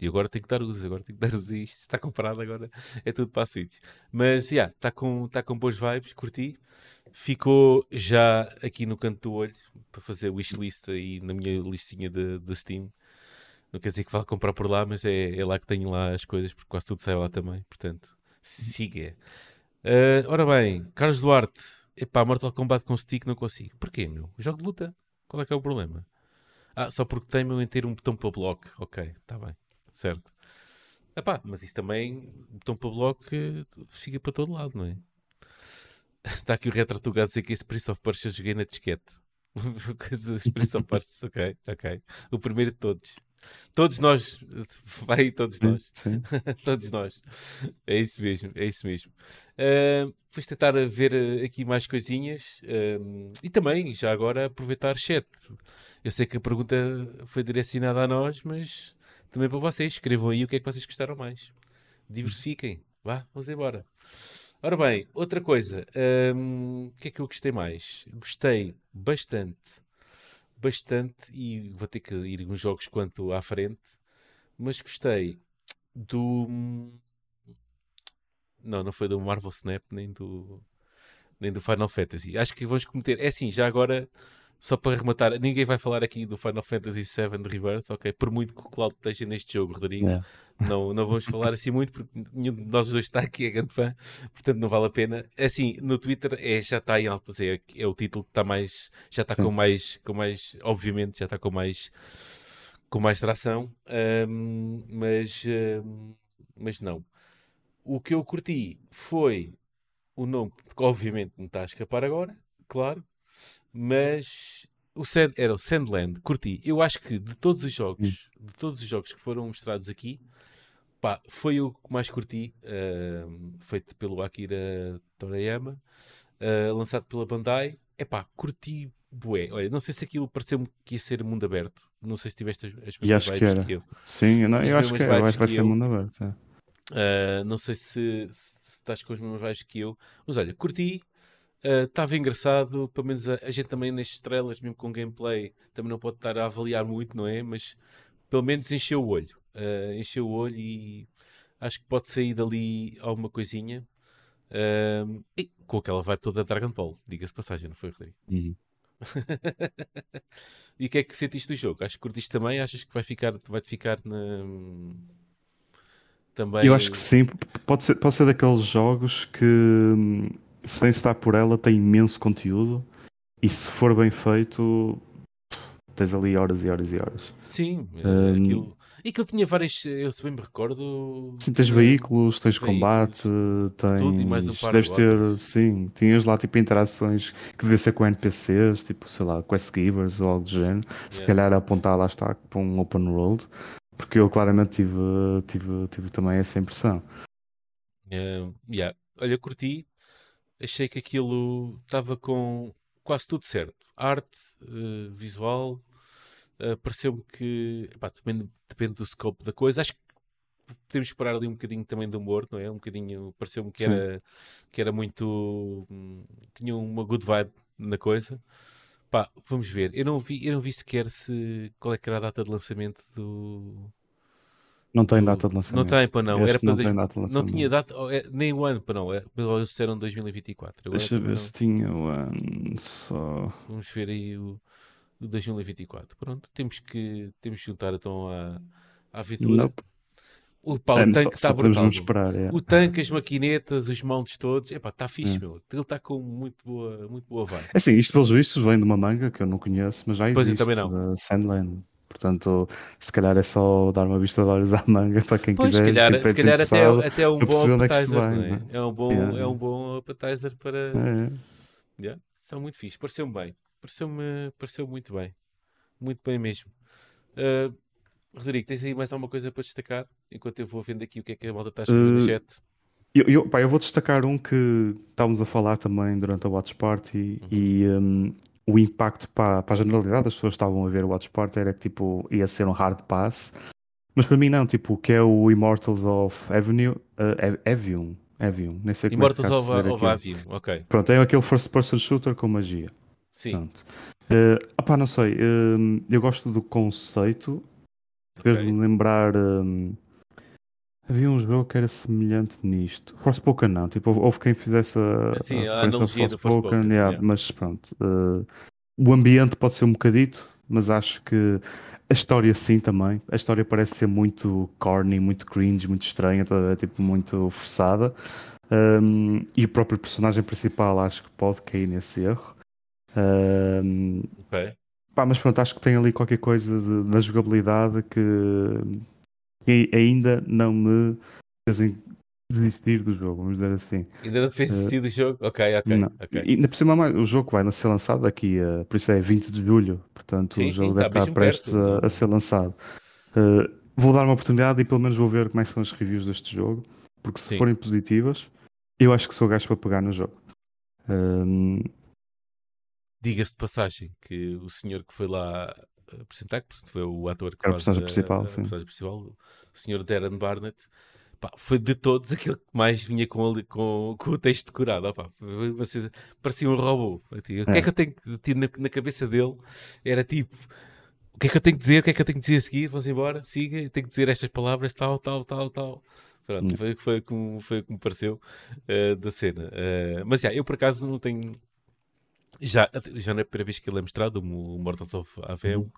e agora tenho que dar uso, agora tenho que dar uso isto. Está comprado agora, é tudo para a Switch. Mas, já, yeah, está com, tá com boas vibes, curti. Ficou já aqui no canto do olho para fazer wishlist aí na minha listinha de, de Steam. Não quer dizer que vá comprar por lá, mas é, é lá que tenho lá as coisas, porque quase tudo sai lá também. Portanto, siga. Uh, ora bem, Carlos Duarte. Epá, Mortal Kombat com stick não consigo. Porquê, meu? Jogo de luta. Qual é que é o problema? Ah, só porque tem meu inteiro um botão para bloco. Ok, está bem. Certo. Epá, mas isso também, botão para bloco, fica para todo lado, não é? (laughs) Está aqui o Retrotugado a dizer que esse Prince of Persia eu joguei na disquete. (laughs) Prince of Persia, (laughs) ok, ok. O primeiro de todos. Todos nós, vai todos nós, sim, todos nós, é isso mesmo, é isso mesmo. Uh, vou tentar ver ah, aqui mais coisinhas uh, e também, já agora, aproveitar chat. Eu sei que a pergunta foi direcionada a nós, mas também para vocês. Escrevam aí o que é que vocês gostaram mais. Diversifiquem. Vá, vamos embora. Ora bem, outra coisa. Um, o que é que eu gostei mais? Gostei bastante bastante e vou ter que ir uns jogos quanto à frente, mas gostei do. Não, não foi do Marvel Snap nem do, nem do Final Fantasy. Acho que vamos cometer. É assim, já agora só para rematar, ninguém vai falar aqui do Final Fantasy VII de Rebirth, ok? Por muito que o Cloud esteja neste jogo, Rodrigo, é. não, não vamos falar assim muito, porque nenhum de nós dois está aqui, é grande fã, portanto não vale a pena. É assim, no Twitter é, já está em altas, é, é o título que está mais, já está com mais, com mais, obviamente, já está com mais, com mais tração, um, mas, um, mas não. O que eu curti foi o nome, que obviamente me está a escapar agora, claro, mas o Sand, era o Sandland, curti. Eu acho que de todos os jogos, de todos os jogos que foram mostrados aqui, pá, foi o que mais curti, uh, feito pelo Akira Toriyama, uh, lançado pela Bandai. É pá, curti bué. Olha, não sei se aquilo pareceu-me que ia ser mundo aberto. Não sei se tiveste as, as mesmas vibes que, era. que eu. Sim, eu, não, eu acho que, eu acho que vai ser mundo aberto. É. Uh, não sei se, se, estás com as mesmas vibes que eu. Mas olha, curti. Estava uh, engraçado. Pelo menos a, a, gente também nestes trailers, mesmo com gameplay, também não pode estar a avaliar muito, não é? Mas pelo menos encheu o olho. Uh, encheu o olho e acho que pode sair dali alguma coisinha. Uh, e com aquela vibe toda Dragon Ball, diga-se passagem, não foi, Rodrigo? Uhum. (laughs) e o que é que sentiste do jogo? Acho que curtiste também? Achas que vai ficar, vai-te ficar na. Também... Eu acho que sim, pode ser, pode ser daqueles jogos que hum, sem estar por ela tem imenso conteúdo e se for bem feito tens ali horas e horas e horas. Sim, um, aquilo, e aquilo tinha várias, eu se bem me recordo. Sim, tens veículos, tens veículos, combate, tens. Tudo e mais um par Deves ter, sim, tinhas lá tipo interações que devia ser com NPCs, tipo, sei lá, quest givers ou algo do género. Se yeah. calhar apontar lá está para um open world, porque eu claramente tive, tive, tive também essa impressão. Uh, yeah. Olha, curti, achei que aquilo estava com quase tudo certo. Arte, uh, visual, uh, pareceu-me que epá, depende, depende do scope da coisa. Acho que podemos esperar ali um bocadinho também de humor, não é? Um bocadinho, pareceu-me que era, que era muito. Hum, tinha uma good vibe na coisa. Pá, vamos ver. Eu não vi, eu não vi sequer se qual é que era a data de lançamento do. Não tem data de lançamento. Não tem, para não. Era para não, dois... tem data de lançamento. não tinha data, é, nem o ano, para não. Eles disseram 2024. Agora Deixa ver não... se tinha o ano só. Vamos ver aí o de 2024. Pronto, temos que, temos que juntar então à, à aventura. Nope. O, pá, é, o tanque está brutal. Esperar, é. O tanque, as maquinetas, os mounts todos, está fixe, é. meu. Ele está com muito boa, muito boa vibe. É assim, isto pelos vistos vem de uma manga que eu não conheço, mas já existe, pois eu também não. da Sandland. Portanto, se calhar é só dar uma vista de olhos à manga para quem pois, quiser. Se calhar, se calhar até, até é um bom appetizer, é, vai, é? é? um bom, yeah. é um bom appetizer para. É. Yeah. São muito fixe, pareceu-me bem. Pareceu-me pareceu muito bem. Muito bem mesmo. Uh, Rodrigo, tens aí mais alguma coisa para destacar? Enquanto eu vou vendo aqui o que é que a malta está a escrever uh, no chat. Eu, eu, pá, eu, vou destacar um que estávamos a falar também durante a Watch Party uhum. e um, o impacto para, para a generalidade das pessoas que estavam a ver o Watch Party era que tipo, ia ser um hard pass. Mas para mim não, tipo, que é o Immortals of Avenue, uh, Avium, Avium, nem sei como Immortals é of, of Avium, ok. Pronto, é aquele first person shooter com magia. Sim. Pronto. Uh, opá, não sei, uh, eu gosto do conceito. Okay. Fez-me lembrar. Um, havia um jogo que era semelhante nisto. Forspoken não, tipo, houve quem fizesse a, Sim, a, a Forspoken, Forspoken yeah, yeah. mas pronto. Uh, o ambiente pode ser um bocadito, mas acho que a história sim também. A história parece ser muito corny, muito cringe, muito estranha, é tipo muito forçada. Um, e o próprio personagem principal acho que pode cair nesse erro. Um, ok. Pá, mas pronto, acho que tem ali qualquer coisa de, da jogabilidade que, que, ainda não me fez desistir do jogo, vamos dizer assim. Ainda não te fez desistir uh, do jogo? Ok, ok. Não. okay. E ainda por cima, o jogo vai ser lançado aqui, uh, por isso é 20 de julho, portanto sim, o jogo sim, deve tá estar prestes a, a, ser lançado. Uh, vou dar uma oportunidade e pelo menos vou ver como é são as reviews deste jogo, porque se sim. forem positivas, eu acho que sou gajo para pegar no jogo. Diga-se de passagem que o senhor que foi lá apresentar, que foi o ator que Era faz a, principal, a, a, personagem principal, o senhor Darren Barnett, pá, foi de todos aquele que mais vinha com, com, com o texto decorado. Ó, pá, parecia um robô. O que é, é que eu tenho que ter na, na, cabeça dele? Era tipo. O que é que eu tenho que dizer? O que é que eu tenho que dizer a seguir? Vamos embora, siga, tenho que dizer estas palavras, tal, tal, tal, tal. Pronto, hum. foi, foi, como, foi como pareceu uh, da cena. Uh, mas já, eu por acaso não tenho já, já não é a primeira vez que ele é mostrado, o Mortals of Aveum. Uhum.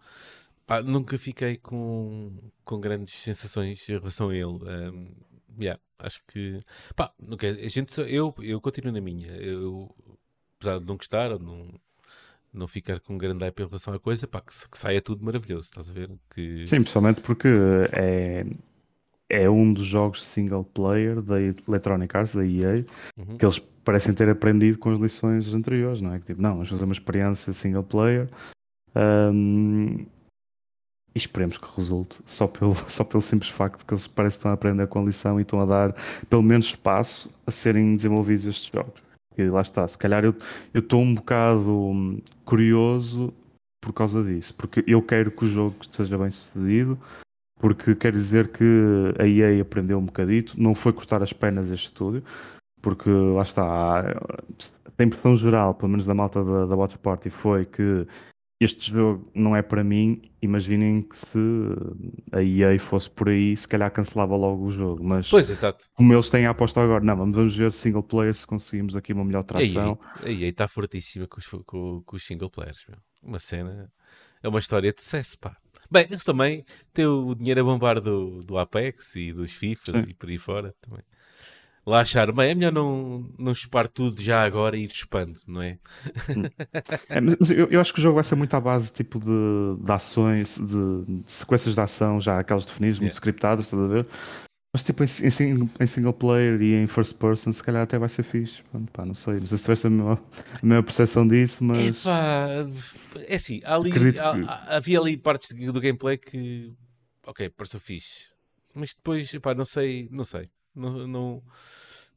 Pá, nunca fiquei com, com grandes sensações em relação a ele. Um, yeah, acho que pá, quer, a gente, eu, eu continuo na minha. Eu, apesar de não gostar ou não, não ficar com grande hype em relação à coisa, pá, que, que saia tudo maravilhoso, estás a ver? Que... Sim, principalmente porque é, é um dos jogos single player da Electronic Arts, da EA, uhum. que eles parecem ter aprendido com as lições anteriores, não é? Que tipo, não, vamos fazer uma experiência single player um, e esperemos que resulte, só pelo, (laughs) só pelo simples facto que eles parecem que estão a aprender com a lição e estão a dar pelo menos espaço a serem desenvolvidos estes jogos. Que lá está, se calhar eu estou um bocado hum, curioso por causa disso, porque eu quero que o jogo seja bem sucedido, porque quer dizer que a EA aprendeu um bocadito, não foi cortar as pernas este estúdio, porque lá está, a impressão geral, pelo menos da malta da, da Watch Party, foi que este jogo não é para mim. Imaginem que se a EA fosse por aí, se calhar cancelava logo o jogo. Mas pois, exato. como eles têm a aposta agora, não, vamos ver single player se conseguimos aqui uma melhor tração. A EA está fortíssima com os, com, com os single players. Meu. Uma cena, é uma história de sucesso, pá. Bem, eles também têm o dinheiro a bombar do, do Apex e dos FIFAs Sim. e por aí fora também lá achar, bem, é melhor não, não chupar tudo já agora e ir chupando, não é? (laughs) é mas eu, eu, acho que o jogo vai ser muito à base tipo de, de ações, de, de sequências de ação, já aquelas definidas, yeah. muito scriptadas, estás a ver? Mas tipo em, em, em, single player e em first person, se calhar até vai ser fixe. Pronto, pá, não sei, não sei se tiveste a mesma, a mesma percepção disso, mas. Epá, é assim, ali, há, havia ali partes do gameplay que, ok, pareceu fixe. Mas depois, epá, não sei, não sei. Não não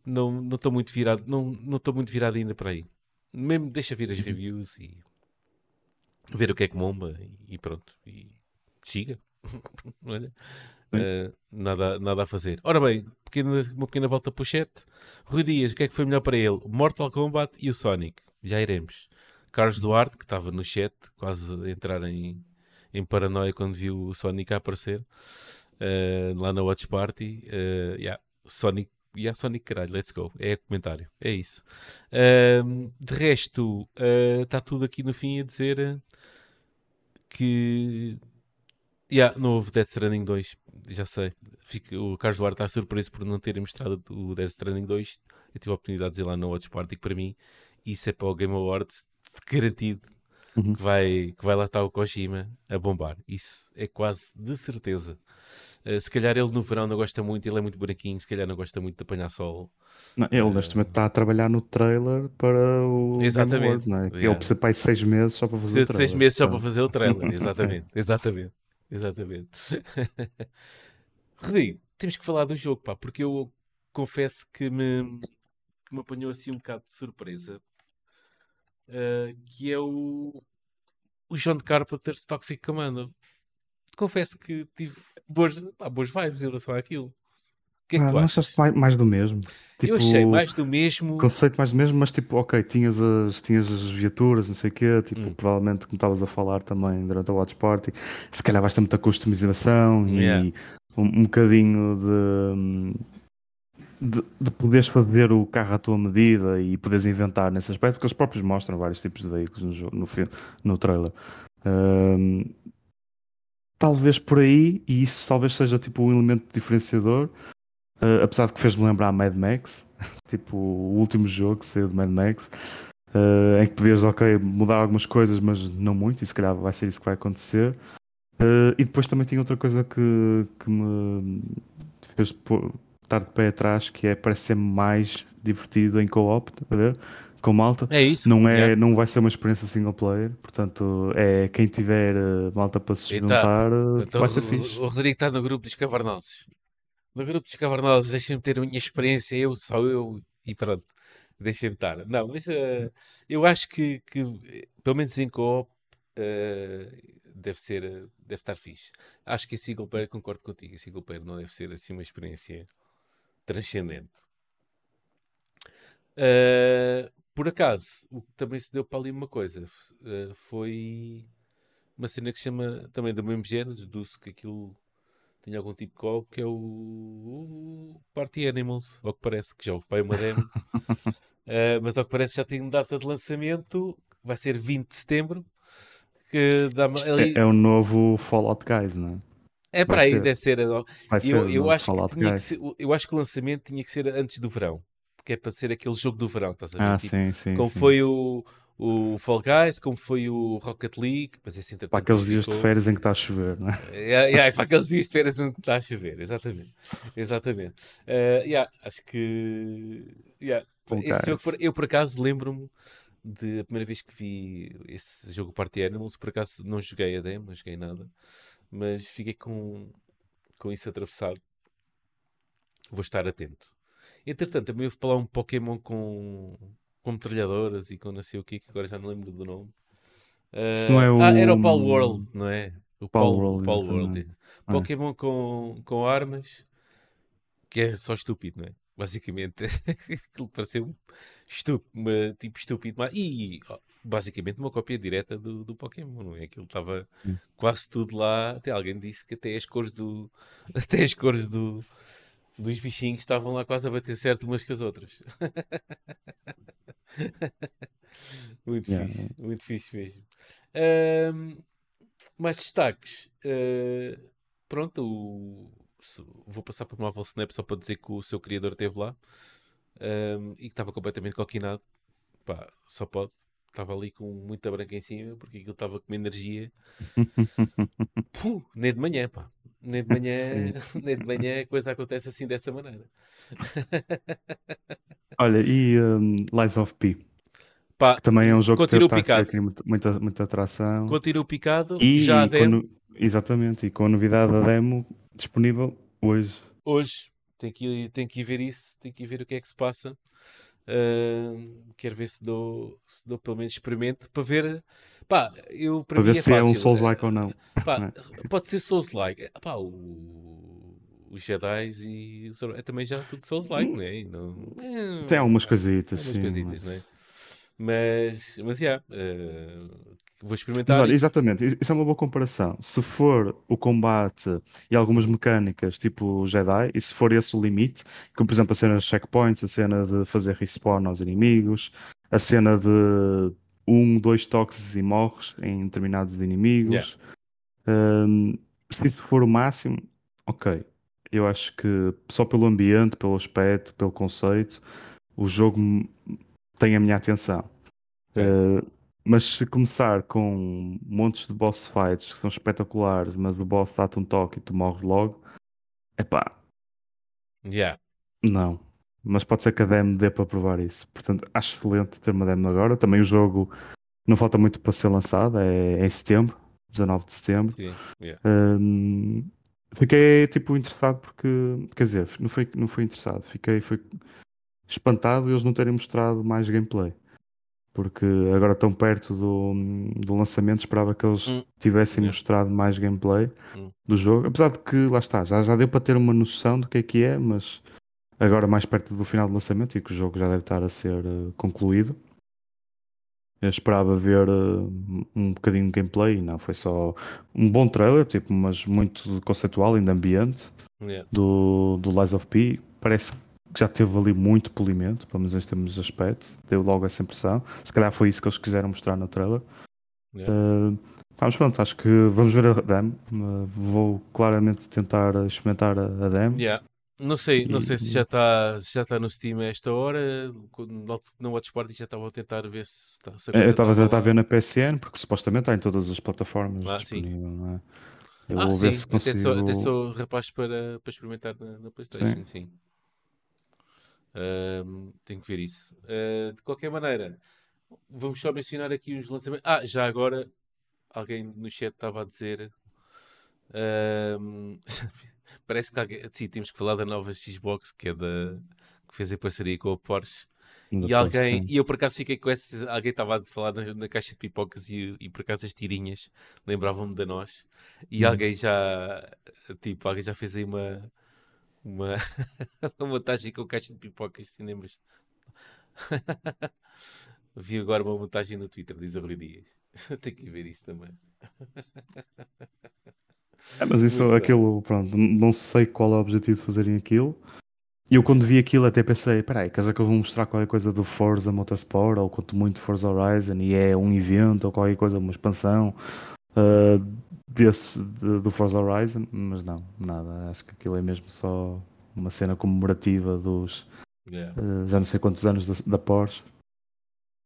não não estou muito virado, não não estou muito virado ainda para aí. Mesmo deixa vir as reviews e ver o que é que bomba e pronto, e siga. (laughs) Olha, uh, nada, nada a fazer. Ora bem, pequena, uma pequena volta para o chat. Rui Dias, o que é que foi melhor para ele? Mortal Kombat e o Sonic. Já iremos. Carlos Duarte, que estava no chat, quase a entrar em, em paranoia quando viu o Sonic a aparecer uh, lá na Watch Party. Uh, yeah. Sonic. Yeah, Sonic, caralho, let's go. É comentário. É isso. Uh, de resto, está tudo aqui no fim a dizer que. Yeah, não houve Death Stranding 2. Já sei. O Carlos Duarte está surpreso por não terem mostrado o Death Stranding 2. Eu tive a oportunidade de dizer lá no Watch Party que para mim isso é para o Game Awards garantido uhum. que, vai, que vai lá estar o Kojima a bombar. Isso é quase de certeza. Uh, se calhar ele no verão não gosta muito, ele é muito buraquinho, se calhar não gosta muito de apanhar sol. Não, ele neste momento está a trabalhar no trailer para o exatamente. World, não é? Yeah. ele precisa para aí seis meses só para fazer o trailer. Seis meses só para fazer o trailer, (laughs) exatamente, exatamente, exatamente. (laughs) Rodrigo, temos que falar do jogo, pá, porque eu confesso que me, que me apanhou assim um bocado de surpresa. Uh, que é o, o John Carpenter's Toxic Commando confesso que tive boas, pá, boas vibes em relação àquilo. O que é que ah, tu achas? mais, mais do mesmo? Tipo, eu achei mais do mesmo. Conceito mais do mesmo, mas tipo, ok, tinhas as, tinhas as viaturas, não sei o quê, tipo, hum. provavelmente como estavas a falar também durante a Watch Party, se calhar vais ter muita customização yeah. e um, um bocadinho de, de, de, poderes fazer o carro à tua medida e poderes inventar nesse aspecto, porque eles próprios mostram vários tipos de veículos no, no, no trailer. Um, talvez por aí, e isso talvez seja tipo um elemento diferenciador, uh, apesar de que fez-me lembrar Mad Max, (laughs) tipo o último jogo que saiu de Mad Max, uh, em que podias, ok, mudar algumas coisas, mas não muito, e se calhar vai ser isso que vai acontecer. Uh, e depois também tinha outra coisa que, que me fez estar de pé atrás, que é parece ser mais divertido em co-op, ver? com malta. É isso. Não, é, não vai ser uma experiência single player, portanto, é quem tiver malta para se juntar, então, vai ser o, fixe. O Rodrigo está no grupo dos cavarnosos. No grupo dos cavarnosos, deixem-me ter a minha experiência, eu, só eu, e pronto, deixem-me estar. Não, mas uh, eu acho que, que, pelo menos em co-op, deve ser, deve estar fixe. Acho que em single player, concordo contigo, em single player não deve ser assim uma experiência transcendente. Uh, por acaso, o que também se deu para ali uma coisa uh, foi uma cena que se chama também do mesmo género, deduzo que aquilo tinha algum tipo de call, que é o, Party Animals, ao que parece, que já houve para uma demo, uh, (laughs) mas ao que parece já tem data de lançamento, vai ser 20 de setembro. Que dá ali... é, é o novo Fallout Guys, não é? É para aí, ser. deve ser. Vai ser eu, eu, acho ser, eu acho que o lançamento tinha que ser antes do verão que é para ser aquele jogo do verão, estás a ver? Ah, tipo, sim, sim. Como sim. foi o, o Fall Guys, como foi o Rocket League, mas esse Para aqueles dias de férias em que está a chover, não é? (laughs) Yeah, yeah, para aqueles dias de férias em que está a chover, exatamente. Exatamente. Uh, yeah, acho que. Yeah. Jogo, eu, por acaso, lembro-me de a primeira vez que vi esse jogo Party Animals, por acaso não joguei a demo, não joguei nada, mas fiquei com, com isso atravessado. Vou estar atento. Entretanto, também houve para lá um Pokémon com, com metralhadoras e com não sei o que, que agora já não lembro do nome. Uh, não é o... Ah, era o Paul World, não é? O Paul, Paul World. Paul World. É. Pokémon com, com armas, que é só estúpido, não é? Basicamente, (laughs) aquilo pareceu estúpido, tipo estúpido. E basicamente uma cópia direta do, do Pokémon, não é? Aquilo estava hum. quase tudo lá. Até alguém disse que até as cores do. (laughs) Até as cores do, dos bichinhos estavam lá quase a bater certo umas com as outras. (laughs) muito yeah. fixe, muito fixe mesmo. Um, mais destaques. Uh, pronto, o, vou passar para o Marvel Snap só para dizer que o seu criador esteve lá um, e que estava completamente coquinado. Pá, só pode. Estava ali com muita branca em cima porque aquilo estava com energia. (laughs) Puh, nem de manhã, pá. Nem de manhã, (laughs) nem de manhã a coisa acontece assim dessa maneira. (laughs) Olha, e um, Lies of P? Pá, que também é um jogo que está a ter muita, muita atração. Continua picado, e, já a demo. exatamente, e com a novidade da demo disponível hoje. Hoje, tem que, tem que ir ver isso, tem que ir ver o que é que se passa. Uh, quero ver se dou, se dou pelo menos experimento para ver. Pá, eu, para, para ver é se fácil. é um Souls-like ou não. (laughs) Pá, é? Pode ser Souls-like. Pá, o, os Jedi e é também já tudo Souls-like, não é? Não, é, Tem algumas coisitas, algumas sim. Coisitas, mas... não é? Mas, mas, yeah, uh, vou experimentar. Olha, exatamente, isso é uma boa comparação. Se for o combate e algumas mecânicas, tipo Jedi, e se for esse o limite, como por exemplo a cena de checkpoints, a cena de fazer respawn aos inimigos, a cena de um, dois toques e morres em determinados inimigos. Yeah. Um, se isso for o máximo, ok. Eu acho que só pelo ambiente, pelo aspecto, pelo conceito, o jogo tem a minha atenção. Uh, mas se começar com montes de boss fights que são espetaculares, mas o boss dá-te um toque e tu morres logo, é pá. Yeah. Não. Mas pode ser que a demo dê para provar isso. Portanto, acho excelente ter uma demo agora. Também o jogo não falta muito para ser lançado, é, é em setembro, 19 de setembro. Sim, yeah. um, fiquei tipo interessado porque, quer dizer, não foi, não foi interessado, fiquei foi espantado eles não terem mostrado mais gameplay. Porque agora tão perto do, do lançamento, esperava que eles hum. tivessem mostrado mais gameplay hum. do jogo. Apesar de que, lá está, já, já deu para ter uma noção do que é que é, mas agora mais perto do final do lançamento e que o jogo já deve estar a ser uh, concluído. Eu esperava ver uh, um bocadinho de gameplay, não, foi só um bom trailer, tipo, mas muito conceitual e de ambiente yeah. do, do Lies of P. Parece que já teve ali muito polimento, pelo menos em termos de aspecto, deu logo essa impressão. Se calhar foi isso que eles quiseram mostrar no trailer. Yeah. Uh, mas pronto, acho que vamos ver a demo. Uh, vou claramente tentar experimentar a, demo. Yeah. Não sei, não sei se já está já tá no Steam a esta hora. No, Watchparty já estava a tentar ver se está. Se é, eu estava a tentar ver na PSN, porque supostamente está em todas as plataformas ah, disponível, não é? Eu ah, vou sim. ver se consigo... até, sou, até sou rapaz para, para experimentar na, na PlayStation, sim. sim. Uh, tenho que ver isso. Uh, de qualquer maneira, vamos só mencionar aqui os lançamentos. Ah, já agora, alguém no chat estava a dizer. Uh, (laughs) parece que alguém. Sim, temos que falar da nova Xbox que é da. que fez a parceria com a Porsche. e alguém, e eu por acaso fiquei com essa. Alguém estava a falar na, na, caixa de pipocas e, e por acaso as tirinhas lembravam-me de nós. E hum. alguém já. Tipo, alguém já fez aí uma uma, (laughs) uma montagem com caixa de pipocas, cinemas. (laughs) Vi agora uma montagem no Twitter, diz a Rui Dias. (laughs) Tenho que ver isso também. É, mas isso, Muito aquilo, bem. pronto, não sei qual é o objetivo de fazerem aquilo. E eu quando vi aquilo até pensei, peraí, quer dizer que eu vou mostrar qualquer coisa do Forza Motorsport, ou quanto muito Forza Horizon, e é um evento, ou qualquer coisa, uma expansão uh, desse, de, do Forza Horizon, mas não, nada, acho que aquilo é mesmo só uma cena comemorativa dos yeah. uh, já não sei quantos anos da, da Porsche.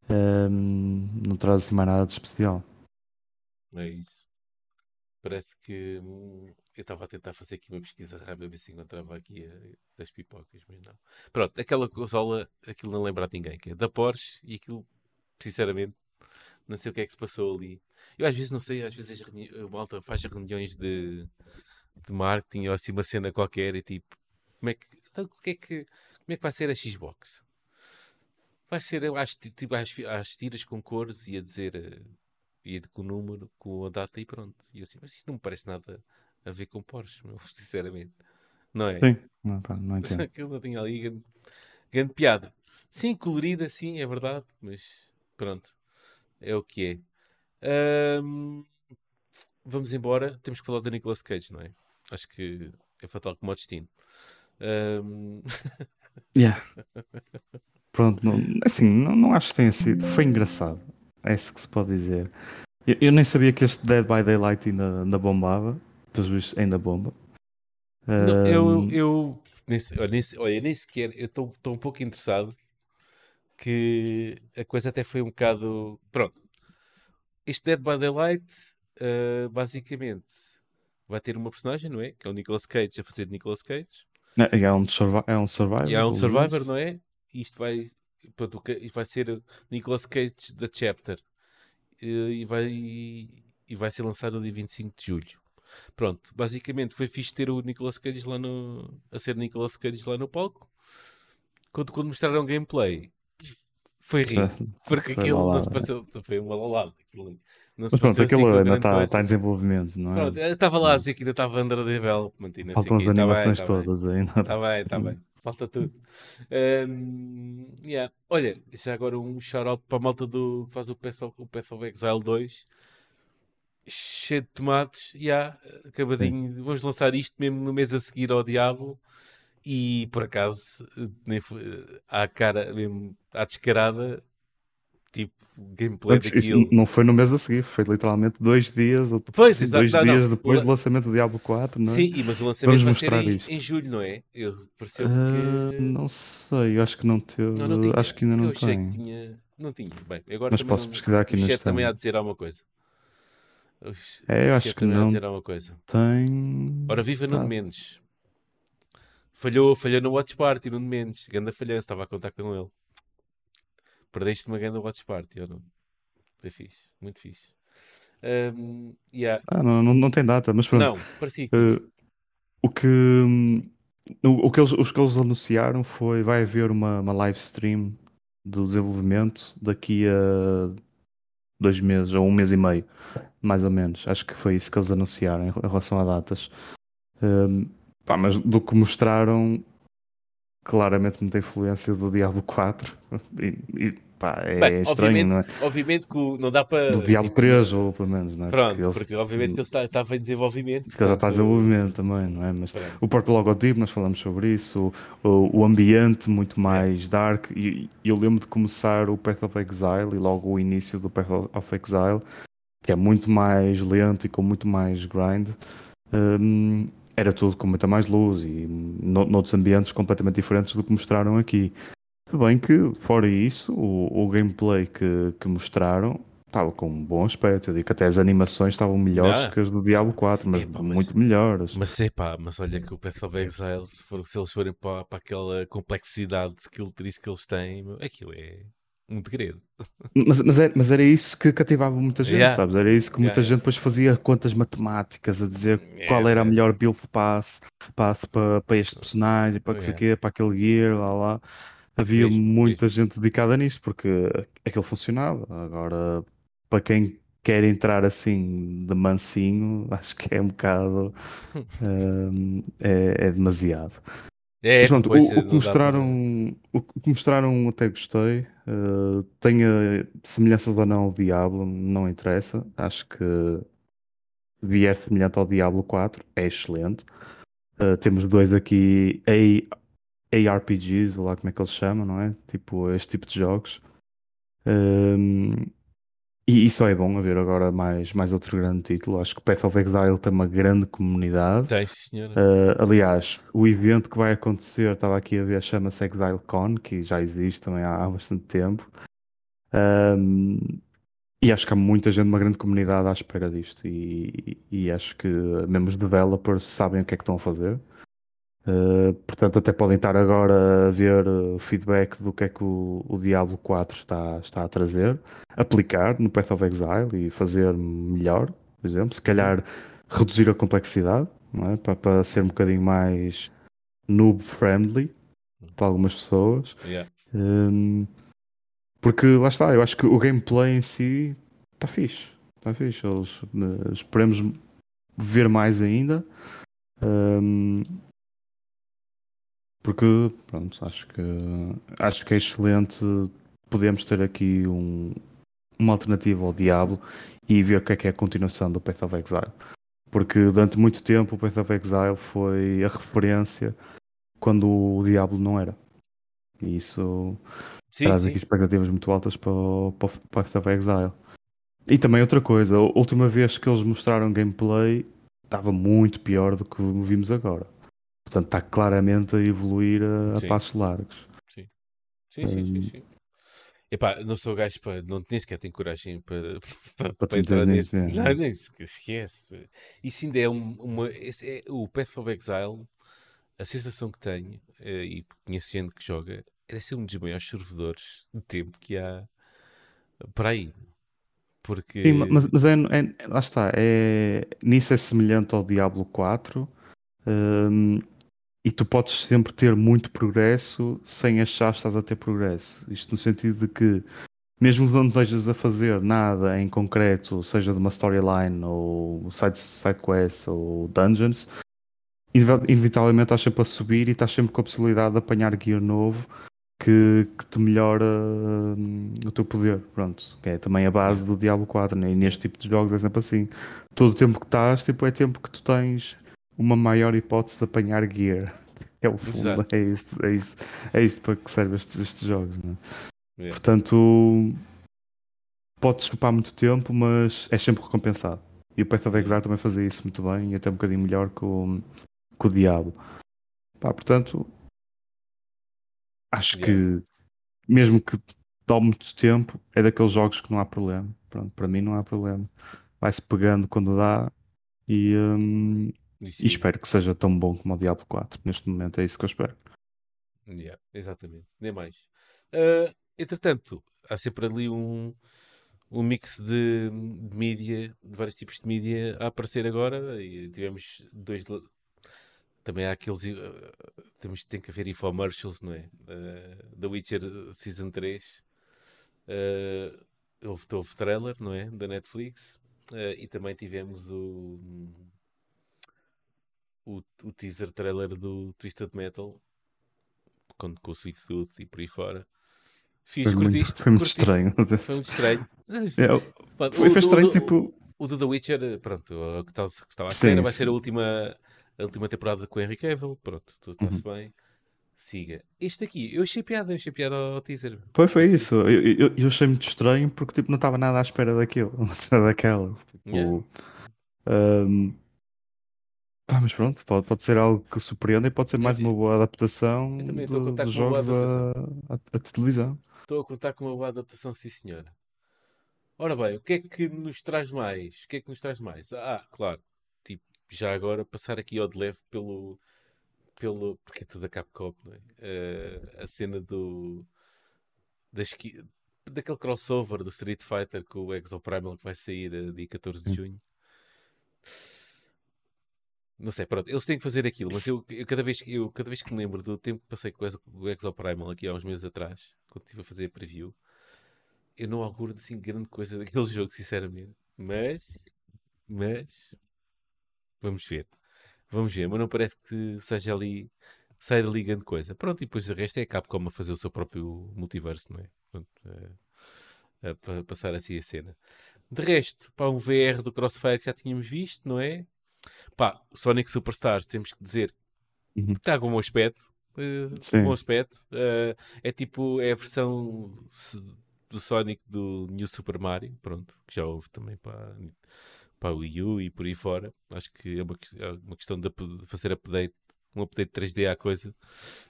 Um, não traz assim mais nada de especial. É isso. Parece que hum, eu estava a tentar fazer aqui uma pesquisa rápida, ver se encontrava aqui a, as pipocas, mas não. Pronto, aquela consola, aquilo não lembra a ninguém, que é da Porsche e aquilo, sinceramente, não sei o que é que se passou ali. Eu às vezes não sei, às vezes a malta faz reuniões de, de marketing ou assim uma cena qualquer e tipo, como é que, então, o que é que, como é que vai ser a Xbox? vai ser, eu acho, tipo, às, às tiras com cores e a dizer, uh, e com o número, com a data e pronto. E eu assim, mas isto não me parece nada a ver com Porsche, meu, (laughs) sinceramente. Não é? Sim, não, não entendo. Aquilo não tinha ali grande, grande piada. Sim, colorida, sim, é verdade, mas pronto, é o que é. Um, vamos embora. Temos que falar da Nicolas Cage, não é? Acho que é fatal como o destino. Um... (laughs) yeah. Pronto, não, assim, não, não acho que tenha sido. Foi engraçado. É isso que se pode dizer. Eu, eu nem sabia que este Dead by Daylight ainda, ainda bombava. Pelos vistos, ainda bomba. Não, eu, eu, nem, nem, olha, nem sequer, eu estou um pouco interessado que a coisa até foi um bocado. Pronto. Este Dead by Daylight, uh, basicamente, vai ter uma personagem, não é? Que é o Nicolas Cage a fazer de Nicolas Cage. É, é um, é um survivor. E é um survivor, não é? Isto vai. Pronto, isto vai ser Nicolas Cage da Chapter. E vai, e vai ser lançado no dia 25 de julho. Pronto, basicamente foi fixe ter o Nicolas Cage lá no. a ser Nicolas Cage lá no palco. Quando, quando mostraram gameplay, foi rir. Porque foi aquilo não se pareceu. Foi uma lalada. Aquilo, não se Mas pronto, aquilo assim ainda está tá em desenvolvimento, não é? Pronto, estava lá a dizer que ainda estava under development e não Faltam as animações tá bem, todas ainda. Está bem, está bem. Falta tudo. Um, yeah. Olha, já agora um shout-out para a malta do que faz o Path of, o Path of Exile 2 cheio de tomates, yeah, acabadinho. Sim. Vamos lançar isto mesmo no mês a seguir ao Diabo. E por acaso, nem foi, à cara, mesmo à descarada, tipo, gameplay daquilo. não foi no mês a seguir, foi literalmente dois dias, ou pois, dois não, dias não, depois do lançamento do Diablo 4, não é? Sim, mas o lançamento Vamos vai em, em, julho, não é? Eu pareceu uh, que... Não sei, acho que não teve, não, não acho que ainda não eu tem. Que tinha... Não tinha, bem, agora mas posso pesquisar aqui no também há de dizer alguma coisa. É, eu acho que não. Dizer alguma coisa. Tem. Ora, viva Nuno ah. Mendes. Falhou, falhou no Watch Party, Nuno Mendes. Ganda falhança, estava a contar com ele. Perdeste uma grande Watch Party, ou não? Foi fixe, muito fixe. Um, yeah. Ah, não, não, não tem data, mas pronto. Não, parecia. Uh, o que. O que eles, os que eles anunciaram foi vai haver uma, uma live stream do desenvolvimento daqui a dois meses ou um mês e meio, mais ou menos. Acho que foi isso que eles anunciaram em relação a datas. Um, pá, mas do que mostraram, claramente muita influência do Diablo 4. E, e pá, é Bem, estranho, não é? Obviamente que não dá para. Do Diablo tipo, 3, ou pelo menos, não é? Pronto, porque, eles, porque obviamente que ele está, estava em desenvolvimento. Porque já está em desenvolvimento também, não é? Mas pronto. o próprio logotipo, nós falamos sobre isso, o, o ambiente muito mais é. dark. E eu lembro de começar o Path of Exile e logo o início do Path of Exile, que é muito mais lento e com muito mais grind. Um, era tudo com muita mais luz e no, noutros ambientes completamente diferentes do que mostraram aqui. Se bem que, fora isso, o, o gameplay que, que mostraram estava com um bom aspecto. Eu digo que até as animações estavam melhores que as do Diablo 4, mas, Epa, mas muito melhores. Mas é pá, mas olha que o Path of Exile, se, for, se eles forem para, para aquela complexidade de skill trees que eles têm, aquilo é um degredo. Mas, mas, era, mas, era, isso que cativava muita gente, yeah. sabes? Era isso que muita yeah, gente depois fazia contas matemáticas a dizer yeah, qual era a melhor build pass, pass para, para este personagem, para que quê, para aquele gear, lá lá. Havia mesmo, muita mesmo. gente dedicada nisto porque aquilo funcionava. Agora, para quem quer entrar assim de mansinho, (laughs) acho que é um bocado. (laughs) um, é, é demasiado. É, Mas, pronto, o, o, que mostraram, para... o que mostraram até gostei. Uh, tenha semelhanças ou não ao Diablo, não interessa. Acho que vier semelhante ao Diablo 4 é excelente. Uh, temos dois aqui A, ARPGs, ou lá como é que eles chamam, não é? Tipo, este tipo de jogos. Um, e isso é bom haver agora mais, mais outro grande título. Acho que Path of Exile tem uma grande comunidade. Tem, senhora. Uh, aliás, o evento que vai acontecer, estava aqui a ver, chama-se ExileCon, que já existe também há, há bastante tempo. Um, e acho que há muita gente, uma grande comunidade à espera disto. E, e acho que mesmo os developers sabem o que é que estão a fazer. Uh, portanto, até podem estar agora a ver o feedback do que é que o, o Diablo 4 está, está a trazer, aplicar no Path of Exile e fazer melhor, por exemplo, se calhar reduzir a complexidade é? para, para, ser um bocadinho mais noob friendly para algumas pessoas. Yeah. Um, Porque lá está, eu acho que o gameplay em si está fixe. Está fixe. Eles, uh, esperemos ver mais ainda. Um, porque pronto, acho que acho que é excelente podemos ter aqui um, uma alternativa ao Diablo e ver o que é que é a continuação do Path of Exile. Porque durante muito tempo o Path of Exile foi a referência quando o Diablo não era. E isso sim, traz sim. aqui expectativas muito altas para o, para o Path of Exile. E também outra coisa, a última vez que eles mostraram gameplay estava muito pior do que vimos agora. Portanto, está claramente a evoluir a, a passos largos. Sim, sim, sim. Um, sim, sim. Epá, não sou gajo para. Não, nem sequer tenho coragem para, (laughs) para, para, para entrar nesse. É. Não, nem esquece. Isso ainda é uma. Esse é, o Path of Exile, a sensação que tenho, eh, e conheço gente que joga, é ser um dos maiores servidores de tempo que há para aí. Porque. Sim, mas, mas é, é, lá está. É, nisso é semelhante ao Diablo 4. Um, e tu podes sempre ter muito progresso sem achar que estás a ter progresso. Isto no sentido de que, mesmo que não estejas a fazer nada em concreto, seja de uma storyline ou side, side quest ou dungeons, inevitavelmente estás sempre a subir e estás sempre com a possibilidade de apanhar gear novo que, que te melhora hum, o teu poder. Pronto, que é também a base do Diablo 4. Né? E neste tipo de jogos é sempre assim. Todo o tempo que estás, tipo, é tempo que tu tens uma maior hipótese de apanhar gear. É o fundo, Exato. é isto, é isto, é isto para que servem estes, estes jogos. Né? Yeah. Portanto, pode chupar muito tempo, mas é sempre recompensado. E o Path of Exile também fazia isso muito bem e até um bocadinho melhor que o, que o Diabo. Pá, portanto, acho yeah. que mesmo que dá muito tempo, é daqueles jogos que não há problema. Pronto, para mim não há problema. Vai-se pegando quando dá e, um, e, espero que seja tão bom como o Diablo 4. Neste momento é isso que eu espero. Yeah, exatamente, nem mais. Uh, entretanto, há sempre ali um, um mix de, de mídia, de vários tipos de mídia a aparecer agora. E tivemos dois. Também há aqueles. Uh, temos, tem que haver infomercials, não é? Uh, The Witcher Season 3. Uh, houve, houve trailer, não é? Da Netflix. Uh, e também tivemos o o, o teaser trailer do Twisted Metal com, com o Sweet Tooth e por aí fora. Fiz, foi curtiste? Muito, foi muito estranho. (laughs) Foi muito estranho. É, foi, foi estranho, o, tipo. O, do The Witcher, pronto, o que estava à espera vai ser a última, a última temporada com o Henry Cavill. Pronto, tudo está-se uhum. bem. Siga. Este aqui, eu achei piada, eu achei piada ao teaser. Foi, foi isso. Eu, eu, eu achei muito estranho porque tipo, não estava nada à espera daquilo, (laughs) cena daquela. Tipo, yeah. um, Pá, mas pronto, pode, pode ser algo que surpreenda e pode ser mais uma boa adaptação do, dos jogos à televisão. Estou a contar com uma boa adaptação, sim senhora. Ora bem, o que é que nos traz mais? O que é que nos traz mais? Ah, claro, tipo, já agora passar aqui ao de leve pelo. pelo porque é tudo a Capcom, não é? Uh, a cena do. Das, daquele crossover do Street Fighter com o Exoprimal que vai sair uh, dia 14 de junho. Não sei, pronto, eles têm que fazer aquilo, mas eu, eu, cada, vez, eu cada vez que me lembro do tempo que passei com o Exoprimal aqui há uns meses atrás, quando estive a fazer a preview, eu não auguro assim grande coisa (laughs) daquele jogo, sinceramente. Mas, mas, vamos ver. Vamos ver, mas não parece que seja ali, saia dali grande coisa. Pronto, e depois o resto é a Capcom a fazer o seu próprio multiverso, não é? Pronto, para passar assim a cena. De resto, para um VR do Crossfire que já tínhamos visto, não é? Pá, Sonic Superstars, temos que dizer uhum. está com um bom aspecto. Uh, bom aspecto. Uh, é tipo, é a versão do Sonic do New Super Mario, pronto, que já houve também para, para o Wii U e por aí fora. Acho que é uma, é uma questão de fazer update, um update 3D à coisa.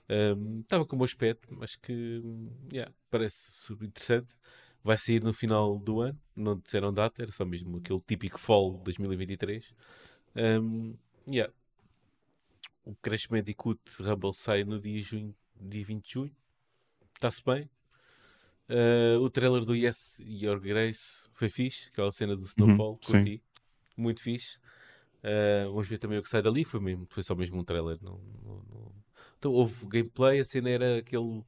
Um, estava com um bom aspecto, acho que yeah, parece super interessante. Vai sair no final do ano, não disseram data, era só mesmo aquele típico Fall 2023. Um, yeah. O Crash Bandicoot Rumble sai no dia, junho, dia 20 de junho. Está-se bem. Uh, o trailer do Yes Your Grace foi fixe. Aquela cena do Snowfall, uhum, curti. Muito fixe. Uh, vamos ver também o que sai dali. Foi, mesmo, foi só mesmo um trailer. Não, não, não... Então houve gameplay. A cena era aquele.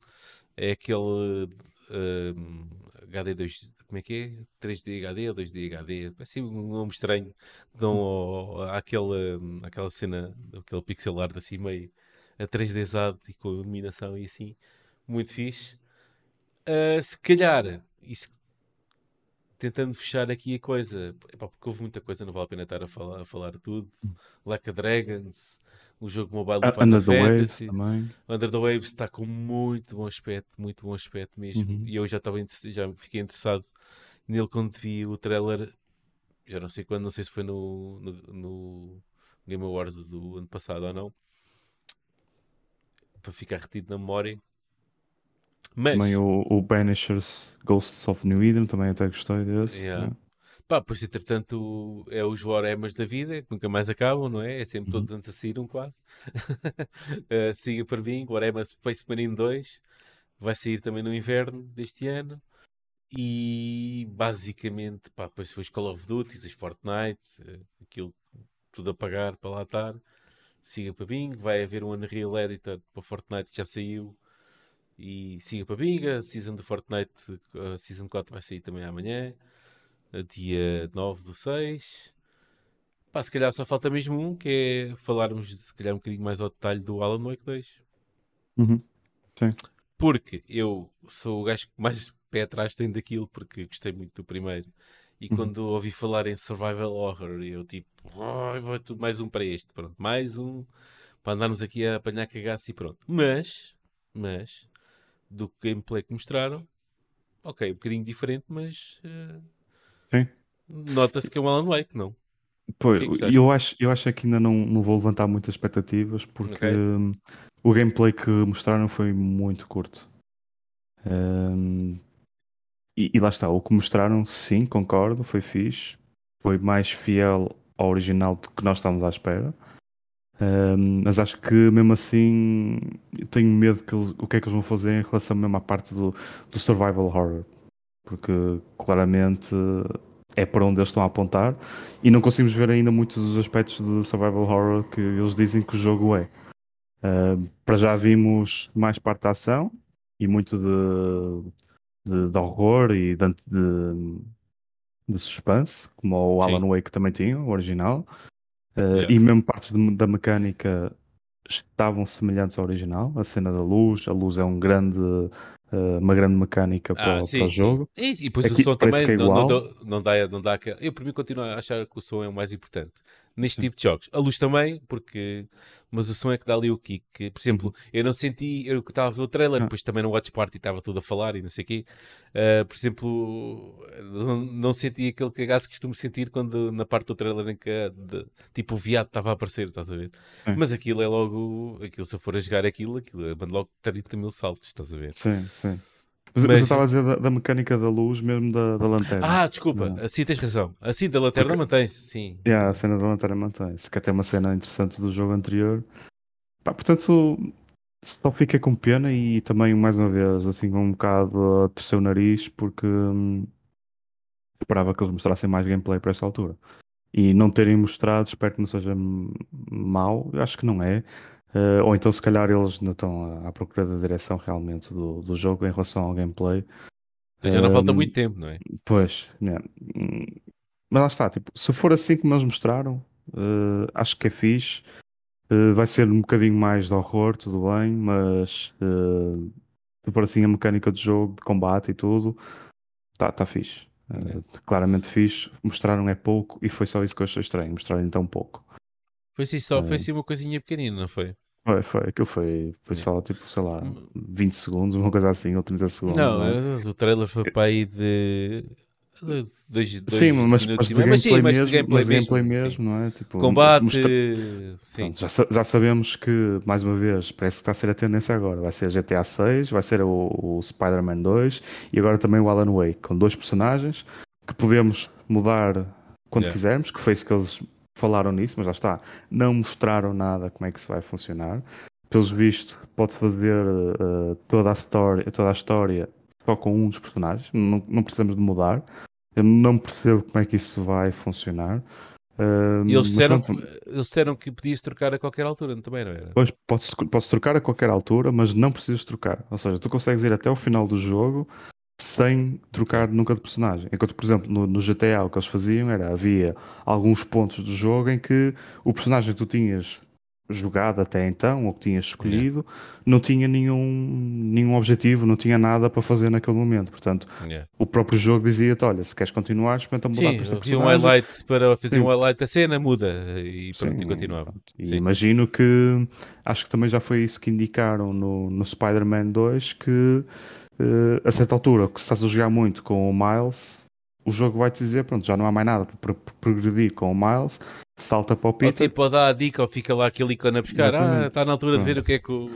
É aquele um, HD 2, como é que é? 3D HD ou 2D HD, assim um nome estranho, dão ao, àquela, àquela cena, aquele pixel art assim meio a 3Dzado e com iluminação e assim, muito fixe. Uh, se calhar, isso, tentando fechar aqui a coisa, epá, porque houve muita coisa, não vale a pena estar a falar, a falar tudo. Like a Dragons, o jogo mobile do uh, Final Under Fantasy. the Waves também. Under the Waves está com muito bom aspecto, muito bom aspecto mesmo. Uhum. E eu já, estava, já fiquei interessado nele quando vi o trailer, já não sei quando, não sei se foi no, no, no Game Awards do ano passado ou não, para ficar retido na memória. Mas, Também o, o Banishers Ghosts of New Eden, também até gostei desse. Yeah. né? pá, pois entretanto é os Waremas da vida, que nunca mais acabam, não é? É sempre Uhum. todos antes a sair um quase. (laughs) Eh, siga para mim, Warhammer Space Marine 2 vai sair também no inverno deste ano. E basicamente, pá, depois foi os Call of Duty, os Fortnite, eh, aquilo tudo a pagar para lá estar. Siga para Bing, vai haver um Unreal Editor para Fortnite que já saiu. E siga para Bing, a Season do Fortnite, a Season 4 vai sair também amanhã, a dia 9 do 6. Pá, se calhar só falta mesmo um, que é falarmos se calhar um bocadinho mais ao detalhe do Alan Wake 2. Uhum. Porque eu sou o gajo que mais pé atrás tem daquilo, porque gostei muito do primeiro. E Uhum. quando ouvi falar em Survival Horror, eu tipo, "Ai, vai tudo mais um para este, pronto, mais um para andarmos aqui a apanhar cagaço e pronto. Mas, mas, do gameplay que mostraram, ok, um bocadinho diferente, mas Sim. nota-se que é um Alan Wake, não? Pois, que é que eu acho, eu acho é que ainda não, não vou levantar muitas expectativas porque Ok. hum, o gameplay que mostraram foi muito curto. Hum, e, e lá está, o que mostraram, sim, concordo, foi fixe. Foi mais fiel ao original do que nós estávamos à espera. Hum, mas acho que mesmo assim tenho medo que o que é que eles vão fazer em relação mesmo à parte do, do survival horror. Porque claramente é para onde eles estão a apontar e não conseguimos ver ainda muitos dos aspectos do survival horror que eles dizem que o jogo é. Uh, para já vimos mais parte da ação e muito de, de, de horror e de, de, de suspense, como o Sim. Alan Wake também tinha, o original. Uh, Yeah. E mesmo partes de- da mecânica estavam semelhantes ao original. A cena da luz, a luz é um grande, uh, uma grande mecânica para, Ah, o- sim, para o sim. jogo. E, e depois Aqui o som também é não, não, não dá, não dá Eu, por mim, continuo a achar que o som é o mais importante neste tipo de jogos. A luz também, porque. Mas o som é que dá ali o kick. Por exemplo, eu não senti. Eu que estava a ver o trailer, Ah. depois também no Watch Party estava tudo a falar e não sei o quê. Ah, por exemplo, não, não senti aquele cagaço que costumo sentir quando na parte do trailer em que de- tipo o viado estava a aparecer, estás a ver? Sim. Mas aquilo é logo. Aquilo, se eu for a jogar aquilo, aquilo mando logo 30 mil saltos, estás a ver? Sim, sim. Mas, mas eu estava a dizer da, da mecânica da luz, mesmo da, da lanterna. Ah, desculpa, Não. assim tens razão. Assim da lanterna Porque- mantém-se, sim. Yeah, a cena da lanterna mantém-se, que até é uma cena interessante do jogo anterior. Pá, portanto, só fiquei com pena e também, mais uma vez, assim, um bocado a torcer o nariz, porque hum, esperava que eles mostrassem mais gameplay para esta altura. E não terem mostrado, espero que não seja mau, acho que não é. Eh, ou então, se calhar, eles não estão à- procura da direção realmente do, do jogo em relação ao gameplay. Já não falta Hum, muito tempo, não é? Pois, né. Mas lá está, tipo, se for assim como eles mostraram, eh, acho que é fixe. Eh, vai ser um bocadinho mais de horror, tudo bem, mas se for assim a mecânica de jogo, de combate e tudo, tá, tá fixe. Yeah. claramente fixe. Mostraram é pouco e foi só isso que eu achei estranho, mostraram tão pouco. Foi assim só, foi É. assim uma coisinha pequenina, não foi? Foi, foi, aquilo foi, foi só tipo, sei lá, Hum. 20 segundos, uma coisa assim, ou 30 segundos. Não, não é? eh, o trailer foi para aí de. de dois, dois Sim, mas, mas de. Mas sim, mas de mesmo, gameplay mas de gameplay mesmo, mesmo, sim. não é? Tipo, Combate, mostra- sim. Já, já sabemos que, mais uma vez, parece que está a ser a tendência agora. Vai ser GTA 6, vai ser o, o Spider-Man 2 e agora também o Alan Wake, com dois personagens que podemos mudar quando Yeah. quisermos, que foi isso que eles falaram nisso, mas já está. Não mostraram nada como é que isso vai funcionar. Pelos vistos, pode fazer eh, toda, a história, toda a história só com um dos personagens, não, não precisamos de mudar. Eu não percebo como é que isso vai funcionar. Uh, e eles disseram, pronto, eles disseram que podias trocar a qualquer altura, também não era? Pois, podes, podes trocar a qualquer altura, mas não precisas trocar. Ou seja, tu consegues ir até o final do jogo sem trocar nunca de personagem. Enquanto, por exemplo, no, no, GTA o que eles faziam era havia alguns pontos do jogo em que o personagem que tu tinhas jogado até então, ou que tinhas escolhido, yeah. não tinha nenhum, nenhum objetivo, não tinha nada para fazer naquele momento. Portanto, yeah. o próprio jogo dizia-te: olha, se queres continuar, experimenta mudar Sim, para esta personagem. um highlight para fazer Sim. um highlight da cena, muda e pronto, Sim, e continuava. E imagino que acho que também já foi isso que indicaram no, no Spider-Man 2 que uh, a certa altura, que se estás a jogar muito com o Miles, o jogo vai te dizer, pronto, já não há mais nada para progredir com o Miles, salta para o Peter. Ou tipo, dá a dica ou fica lá aquele ícone a buscar, Exatamente. ah, está na altura de ver o que é que o...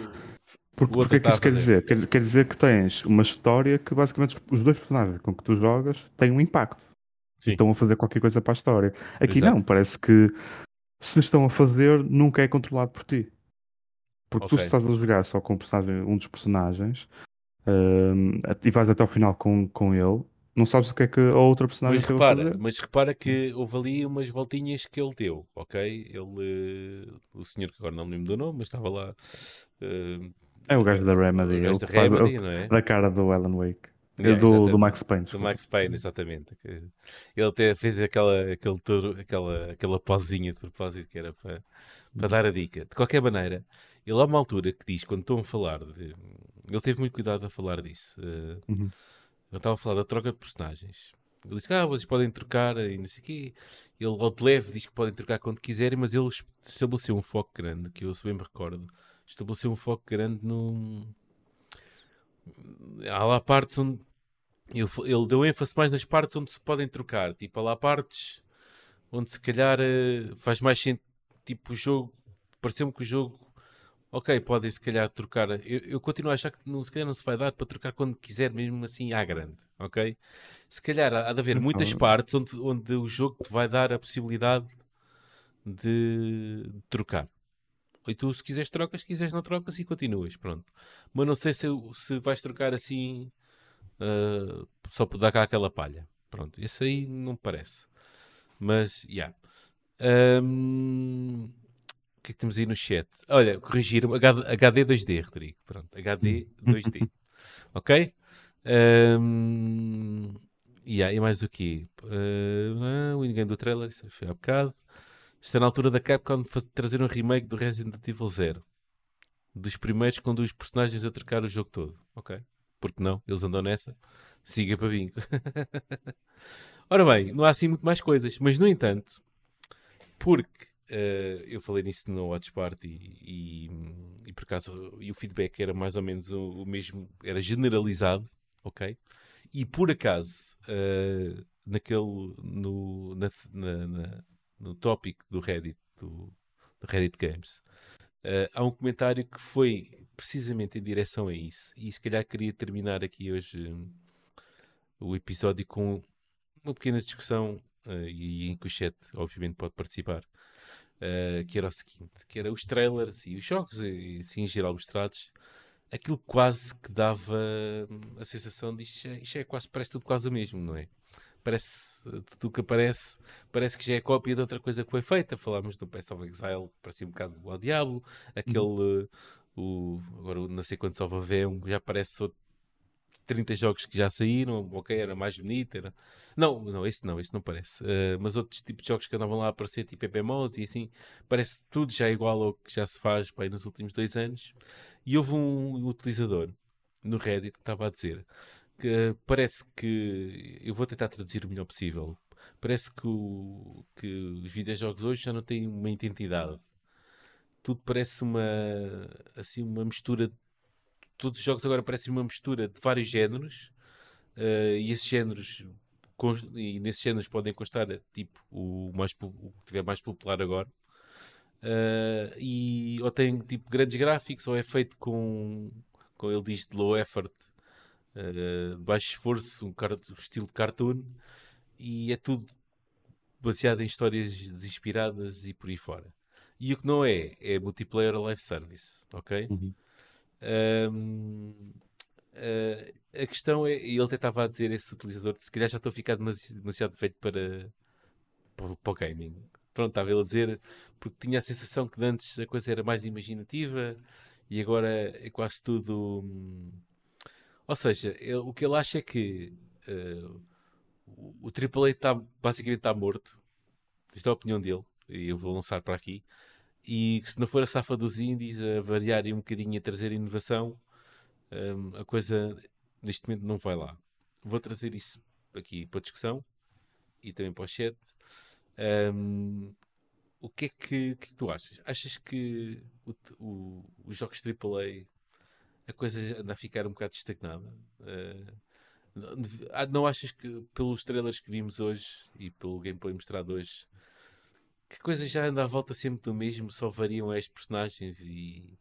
Porque, o que é que isso quer dizer? quer dizer? Quer dizer que tens uma história que basicamente os dois personagens com que tu jogas têm um impacto. Sim. Estão a fazer qualquer coisa para a história. Aqui Exato. não, parece que se estão a fazer, nunca é controlado por ti. Porque okay. tu se estás a jogar só com um, um dos personagens, e vais até ao final com, com ele, não sabes o que é que a outra personagem mas repara, fazer. Mas repara que houve ali umas voltinhas que ele deu, ok? Ele, o senhor que agora não me lembro do nome, mas estava lá. Uh, é o gajo da Remedy. O gajo da Remedy, não é? Da cara do Alan Wake. É, do, do, Max Payne. Do Max Payne, exatamente. Ele até fez aquela, aquele touro, aquela, aquela pozinha de propósito que era para, para dar a dica. De qualquer maneira, ele há uma altura que diz, quando estão a falar de, ele teve muito cuidado a falar disso. Uh, uhum. Eu estava a falar da troca de personagens. Ele disse que ah, vocês podem trocar e não sei o quê. Ele, ao de leve, diz que podem trocar quando quiserem, mas ele estabeleceu um foco grande, que eu se bem me recordo, estabeleceu um foco grande no. Há lá partes onde. Ele deu ênfase mais nas partes onde se podem trocar. Tipo, há lá partes onde se calhar eh, faz mais sentido. Tipo, o jogo. Pareceu-me que o jogo ok, podem se calhar trocar. Eu, eu, continuo a achar que não, se calhar não se vai dar para trocar quando quiser, mesmo assim à grande, ok? Se calhar há, há de haver muitas partes onde, onde o jogo te vai dar a possibilidade de, de trocar. E tu, se quiseres, trocas, se quiseres, não trocas e continuas, pronto. Mas não sei se, se vais trocar assim uh, só por dar cá aquela palha. Pronto, isso aí não me parece. Mas, já. Yeah. Um, que é que temos aí no chat? Olha, corrigir-me, HD 2D, Rodrigo. Pronto, HD 2D. (laughs) ok? Um, yeah, e mais o quê? Uh, o ninguém do trailer, isso foi há bocado. Está na altura da Capcom trazer um remake do Resident Evil 0. Dos primeiros com dois personagens a trocar o jogo todo. Ok? Porque não? Eles andam nessa. Siga para bingo. (laughs) Ora bem, não há assim muito mais coisas. Mas, no entanto, porque Uh, eu falei nisso no Watch Party e, e, e, por acaso e o feedback era mais ou menos o, o mesmo, era generalizado, ok? E por acaso, uh, naquele, no, na, na, na, no tópico do Reddit, do, do Reddit Games, uh, há um comentário que foi precisamente em direção a isso. E se calhar queria terminar aqui hoje um, o episódio com uma pequena discussão e em que o chat, obviamente, pode participar uh, que era o seguinte, que era os trailers e os jogos, e, assim em geral mostrados, aquilo quase que dava hum, a sensação de isto, é, isto é quase, parece tudo quase o mesmo, não é? Parece, tudo que aparece, parece que já é cópia de outra coisa que foi feita. Falámos do Pass of Exile, parecia um bocado ao Diablo, aquele, uhum. uh, o, agora não sei quantos of Aveum, já parece outro, 30 jogos que já saíram, ok, era mais bonito, era... Não, não, esse não, esse não parece. Uh, mas outros tipos de jogos que andavam lá a aparecer, tipo MMOs e assim, parece tudo já igual ao que já se faz bem, nos últimos dois anos. E houve um utilizador no Reddit que estava a dizer que uh, parece que, eu vou tentar traduzir o melhor possível, parece que, o, que os videojogos hoje já não têm uma identidade. Tudo parece uma, assim, uma mistura todos os jogos agora parecem uma mistura de vários géneros uh, e esses géneros e nesses géneros podem constar tipo o mais o que tiver mais popular agora. Uh, e ou tem tipo grandes gráficos ou é feito com com ele diz de low effort uh, baixo esforço um, um estilo de cartoon e é tudo baseado em histórias desinspiradas e por aí fora. E o que não é é multiplayer live service ok? Uhum. Um, uh, ah, a questão é, e ele até estava a dizer, esse utilizador, se calhar já estou a ficar demasiado, feito para, para, para o gaming. pronto, estava ele a dizer, porque tinha a sensação que antes a coisa era mais imaginativa e agora é quase tudo. Hum, ou seja, ele, o que ele acha é que uh, o AAA está, basicamente está morto. Isto é a opinião dele, e eu vou lançar para aqui. E se não for a safa dos indies a variar um bocadinho e a trazer inovação, um, a coisa neste momento não vai lá. Vou trazer isso aqui para discussão e também para o chat. Um, o que é que, é que, tu achas? Achas que o, o, os jogos AAA a coisa anda a ficar um bocado estagnada? Uh, não achas que pelos trailers que vimos hoje e pelo gameplay mostrado hoje que a coisa já anda à volta sempre do mesmo, só variam as personagens e,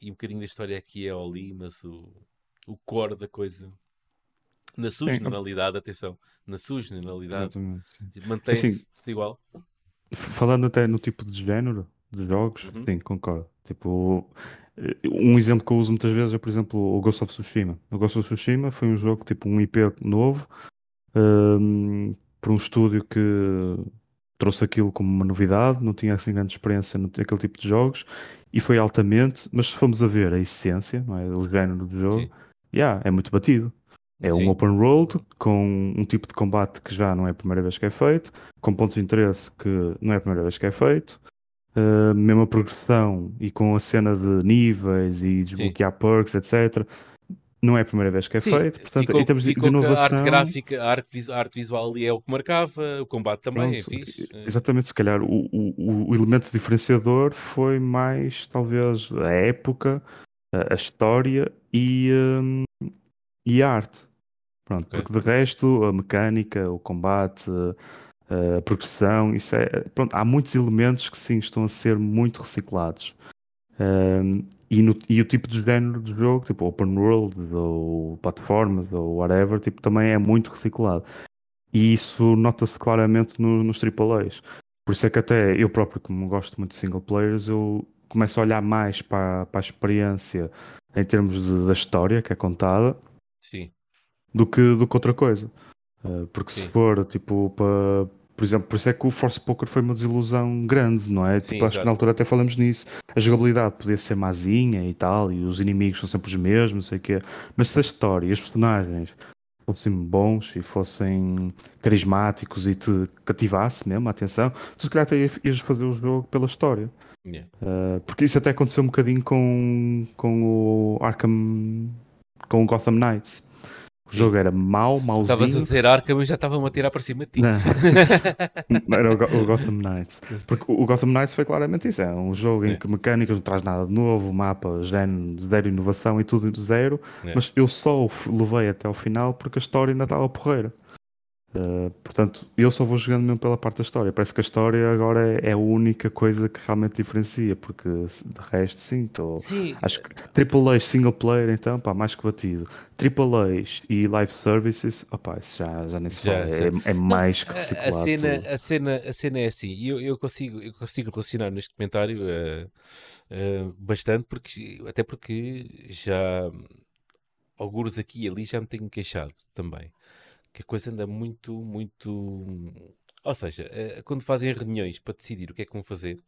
e um bocadinho da história aqui é ali, mas o, o core da coisa na sua generalidade, atenção, na sua generalidade mantém-se assim, igual. Falando até no tipo de género de jogos, uhum. sim, concordo. Tipo, um exemplo que eu uso muitas vezes é, por exemplo, o Ghost of Tsushima. O Ghost of Tsushima foi um jogo, tipo, um IP novo, um, para um estúdio que trouxe aquilo como uma novidade, não tinha assim grande experiência naquele tipo de jogos, e foi altamente, mas se formos a ver a essência, não é? o género do jogo, yeah, é muito batido. É Sim. um open world com um tipo de combate que já não é a primeira vez que é feito, com pontos de interesse que não é a primeira vez que é feito, uh, mesma progressão e com a cena de níveis e desbloquear Sim. perks, etc. Não é a primeira vez que é Sim, feito, portanto, ficou, em termos de inovação. A arte gráfica, a arte, a arte visual ali é o que marcava, o combate também pronto, é fixe. Exatamente, se calhar o, o, o elemento diferenciador foi mais, talvez, a época, a, a história e, um, e a arte. Pronto, okay. porque de resto, a mecânica, o combate, a progressão, isso é. Pronto, há muitos elementos que sim estão a ser muito reciclados. Um, e, no, e, o tipo de género de jogo, tipo open world ou plataformas ou whatever, tipo, também é muito reciclado. E isso nota-se claramente no, nos AAAs. Por isso é que até eu próprio, como gosto muito de single players, eu começo a olhar mais para, para a experiência em termos de, da história que é contada Sim. Do, que, do que outra coisa. Uh, porque Sim. se for tipo para por exemplo, por isso é que o Force Poker foi uma desilusão grande, não é? Sim, tipo, acho que na altura até falamos nisso. A jogabilidade podia ser mazinha e tal, e os inimigos são sempre os mesmos, não sei o quê. Mas se a história e os personagens fossem bons e fossem carismáticos e te cativasse mesmo a atenção, tu se calhar até ias fazer o jogo pela história. Yeah. Uh, porque isso até aconteceu um bocadinho com, com o Arkham, com o Gotham Knights. O jogo era mau, mauzinho. Estavas a dizer Arkham e já estavam a tirar para cima de ti. Não. (laughs) era o, o, Gotham Knights. Porque o Gotham Knights foi claramente isso. É um jogo em é. que mecânicas não traz nada de novo, mapa, gen, zero inovação e tudo do zero. É. Mas eu só o levei até ao final porque a história ainda estava porreira. Uh, portanto, eu só vou jogando mesmo pela parte da história. Parece que a história agora é, é a única coisa que realmente diferencia, porque de resto, sim, tô, sim. acho que AAA single player, então, pá, mais que batido. AAA e live services, opá, isso já, já nem se fala, é, é, mais que reciclado. A cena, a, cena, a cena é assim, eu, eu, consigo, eu consigo relacionar neste comentário uh, uh, bastante, porque, até porque já alguns aqui e ali já me tenho queixado também que a coisa anda muito, muito. Ou seja, eh, quando fazem reuniões para decidir o que é que vão fazer,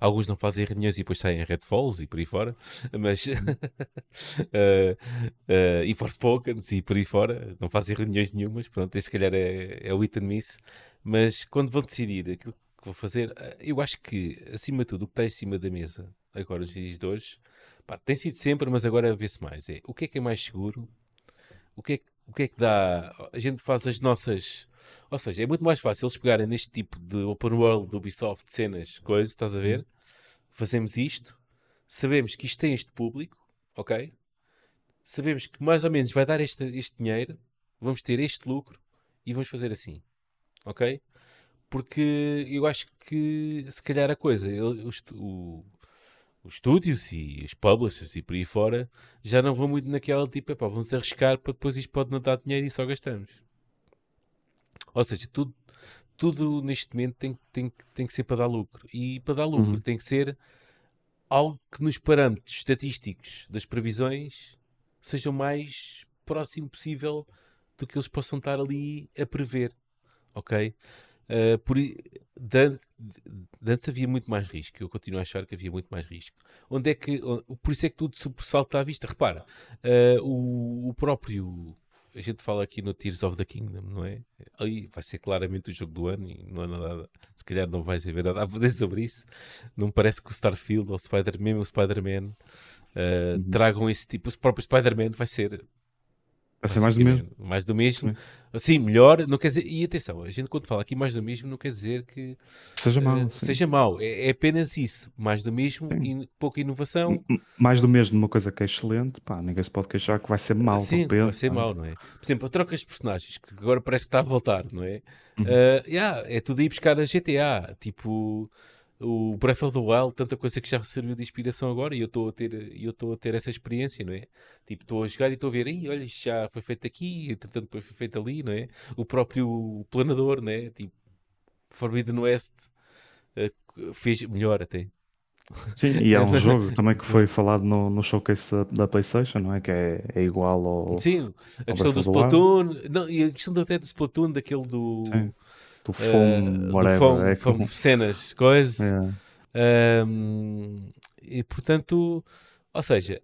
alguns não fazem reuniões e depois saem Red Falls e por aí fora, mas. uh, uh, (laughs) e Forspokens e por aí fora, não fazem reuniões nenhumas, pronto, esse se calhar é, é o hit and miss, mas quando vão decidir aquilo que vão fazer, eu acho que, acima de tudo, o que está em cima da mesa, agora, os dias de hoje, pá, tem sido sempre, mas agora vê-se mais, é o que é que é mais seguro, o que é que o que é que dá? A gente faz as nossas. Ou seja, é muito mais fácil eles pegarem neste tipo de open world do Ubisoft, de cenas, coisas, estás a ver? Fazemos isto, sabemos que isto tem este público, ok? Sabemos que mais ou menos vai dar este, este dinheiro, vamos ter este lucro e vamos fazer assim, ok? Porque eu acho que se calhar a coisa, o, o, os estúdios e os publishers e por aí fora já não vão muito naquela tipo, epá, vamos arriscar para depois isto pode não dar dinheiro e só gastamos. Ou seja, tudo, tudo neste momento tem, tem, tem que ser para dar lucro. E para dar lucro uhum. tem que ser algo que nos parâmetros estatísticos das previsões seja o mais próximo possível do que eles possam estar ali a prever. Ok? Uh, por, de, de, antes havia muito mais risco. Eu continuo a achar que havia muito mais risco. Onde é que, por isso é que tudo sobressalta à vista. Repara, uh, o, o, próprio. A gente fala aqui no Tears of the Kingdom, não é? Aí vai ser claramente o jogo do ano e não há nada. Se calhar não vais haver nada a fazer sobre isso. Não parece que o Starfield ou o Spider, mesmo o Spider-Man uh, uhum. tragam esse tipo. O próprio Spider-Man vai ser Vai ser mais do mesmo. Mais do mesmo. Sim. sim. melhor, não quer dizer. E atenção, a gente quando fala aqui mais do mesmo, não quer dizer que seja mau. Uh, seja mau. É, é, apenas isso. Mais do mesmo e pouca inovação. Mais do mesmo numa coisa que é excelente, pá, ninguém se pode queixar que vai ser mau. Sim, repente, vai ser mau, não é? Por exemplo, a troca de personagens, que agora parece que está a voltar, não é? Uhum. Uh, yeah, é tudo ir buscar a GTA. Tipo o Breath of the Wild, tanta coisa que já serviu de inspiração agora e eu estou a ter, eu estou a ter essa experiência, não é? Tipo, estou a jogar e estou a ver, olha, isto já foi feito aqui, entretanto depois foi feito ali, não é? O próprio planador, não é? Tipo, Forbidden West uh, fez melhor até. Sim, e é um (laughs) jogo também que foi falado no, no showcase da, da, PlayStation, não é? Que é, é igual ao. Sim, a questão do Splatoon, não, e a questão até do Splatoon, daquele do. Sim do fome, uh, whatever. Do fome, é como... cenas, coisas. Yeah. Um, e portanto, ou seja,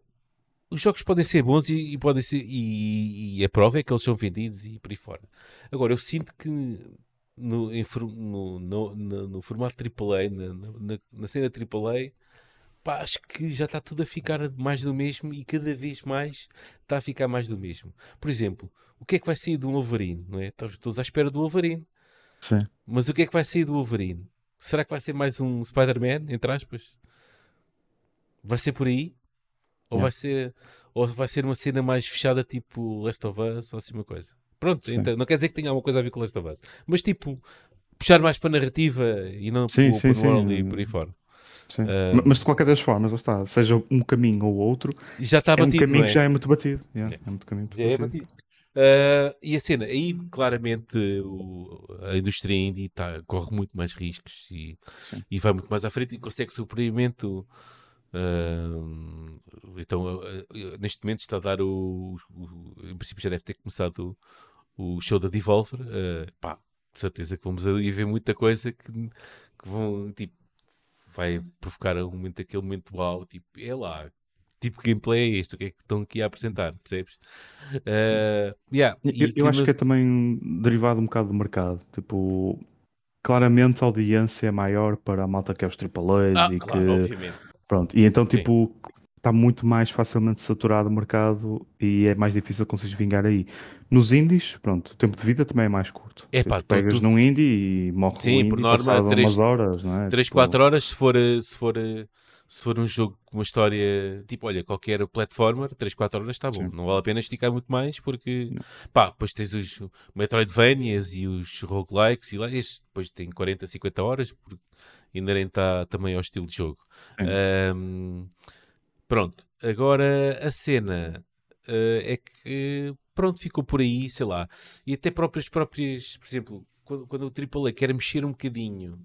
os jogos podem ser bons e, e podem ser e, e, a prova é que eles são vendidos e por aí fora. Agora, eu sinto que no, no, no, no, no formato AAA, na, na, na cena AAA, pá, acho que já está tudo a ficar mais do mesmo e cada vez mais está a ficar mais do mesmo. Por exemplo, o que é que vai sair do Wolverine? Não é? Estou à espera do Wolverine. Sim. Mas o que é que vai sair do Wolverine? Será que vai ser mais um Spider-Man, entre aspas? Vai ser por aí? Ou, vai ser, ou vai ser uma cena mais fechada, tipo Last of Us, ou assim uma coisa? Pronto, então, não quer dizer que tenha alguma coisa a ver com Last of Us, mas tipo, puxar mais para a narrativa e não sim, para o open world e por aí fora. Uh, mas de qualquer das formas, está, seja um caminho ou outro, já está é batido, um caminho é? que já é muito batido. Yeah, é. é muito caminho já é batido. É batido. Uh, e a cena, aí claramente o, a indústria indie tá, corre muito mais riscos e, e vai muito mais à frente e consegue suprimento. Uh, então, uh, neste momento está a dar o, o, Em princípio já deve ter começado o, o show da Devolver. pá, de certeza que vamos aí ver muita coisa que, que vão, tipo, vai provocar um momento, aquele momento uau, tipo, é lá, tipo gameplay é este? O que é que estão aqui a apresentar? Percebes? Uh, yeah. eu, eu acho que é também derivado um bocado do mercado. Tipo, claramente a audiência é maior para a malta que é os AAAs ah, e claro, que. Obviamente. Pronto, e então, tipo, está muito mais facilmente saturado o mercado e é mais difícil conseguir vingar aí. Nos indies, pronto, o tempo de vida também é mais curto. É pá, tu pegas tu... num indie e morre Sim, por norma, 3, horas, não é? 3, tipo... 4 horas se for, se for se for um jogo com uma história tipo, olha, qualquer platformer, 3, 4 horas está bom. Sim. Não vale a pena esticar muito mais porque, não. pá, depois tens os Metroidvanias e os roguelikes e lá, este depois tem 40, 50 horas porque inerente a, também ao estilo de jogo. Um, pronto, agora a cena uh, é que, pronto, ficou por aí, sei lá, e até próprias, próprias, por exemplo, quando, quando o AAA quer mexer um bocadinho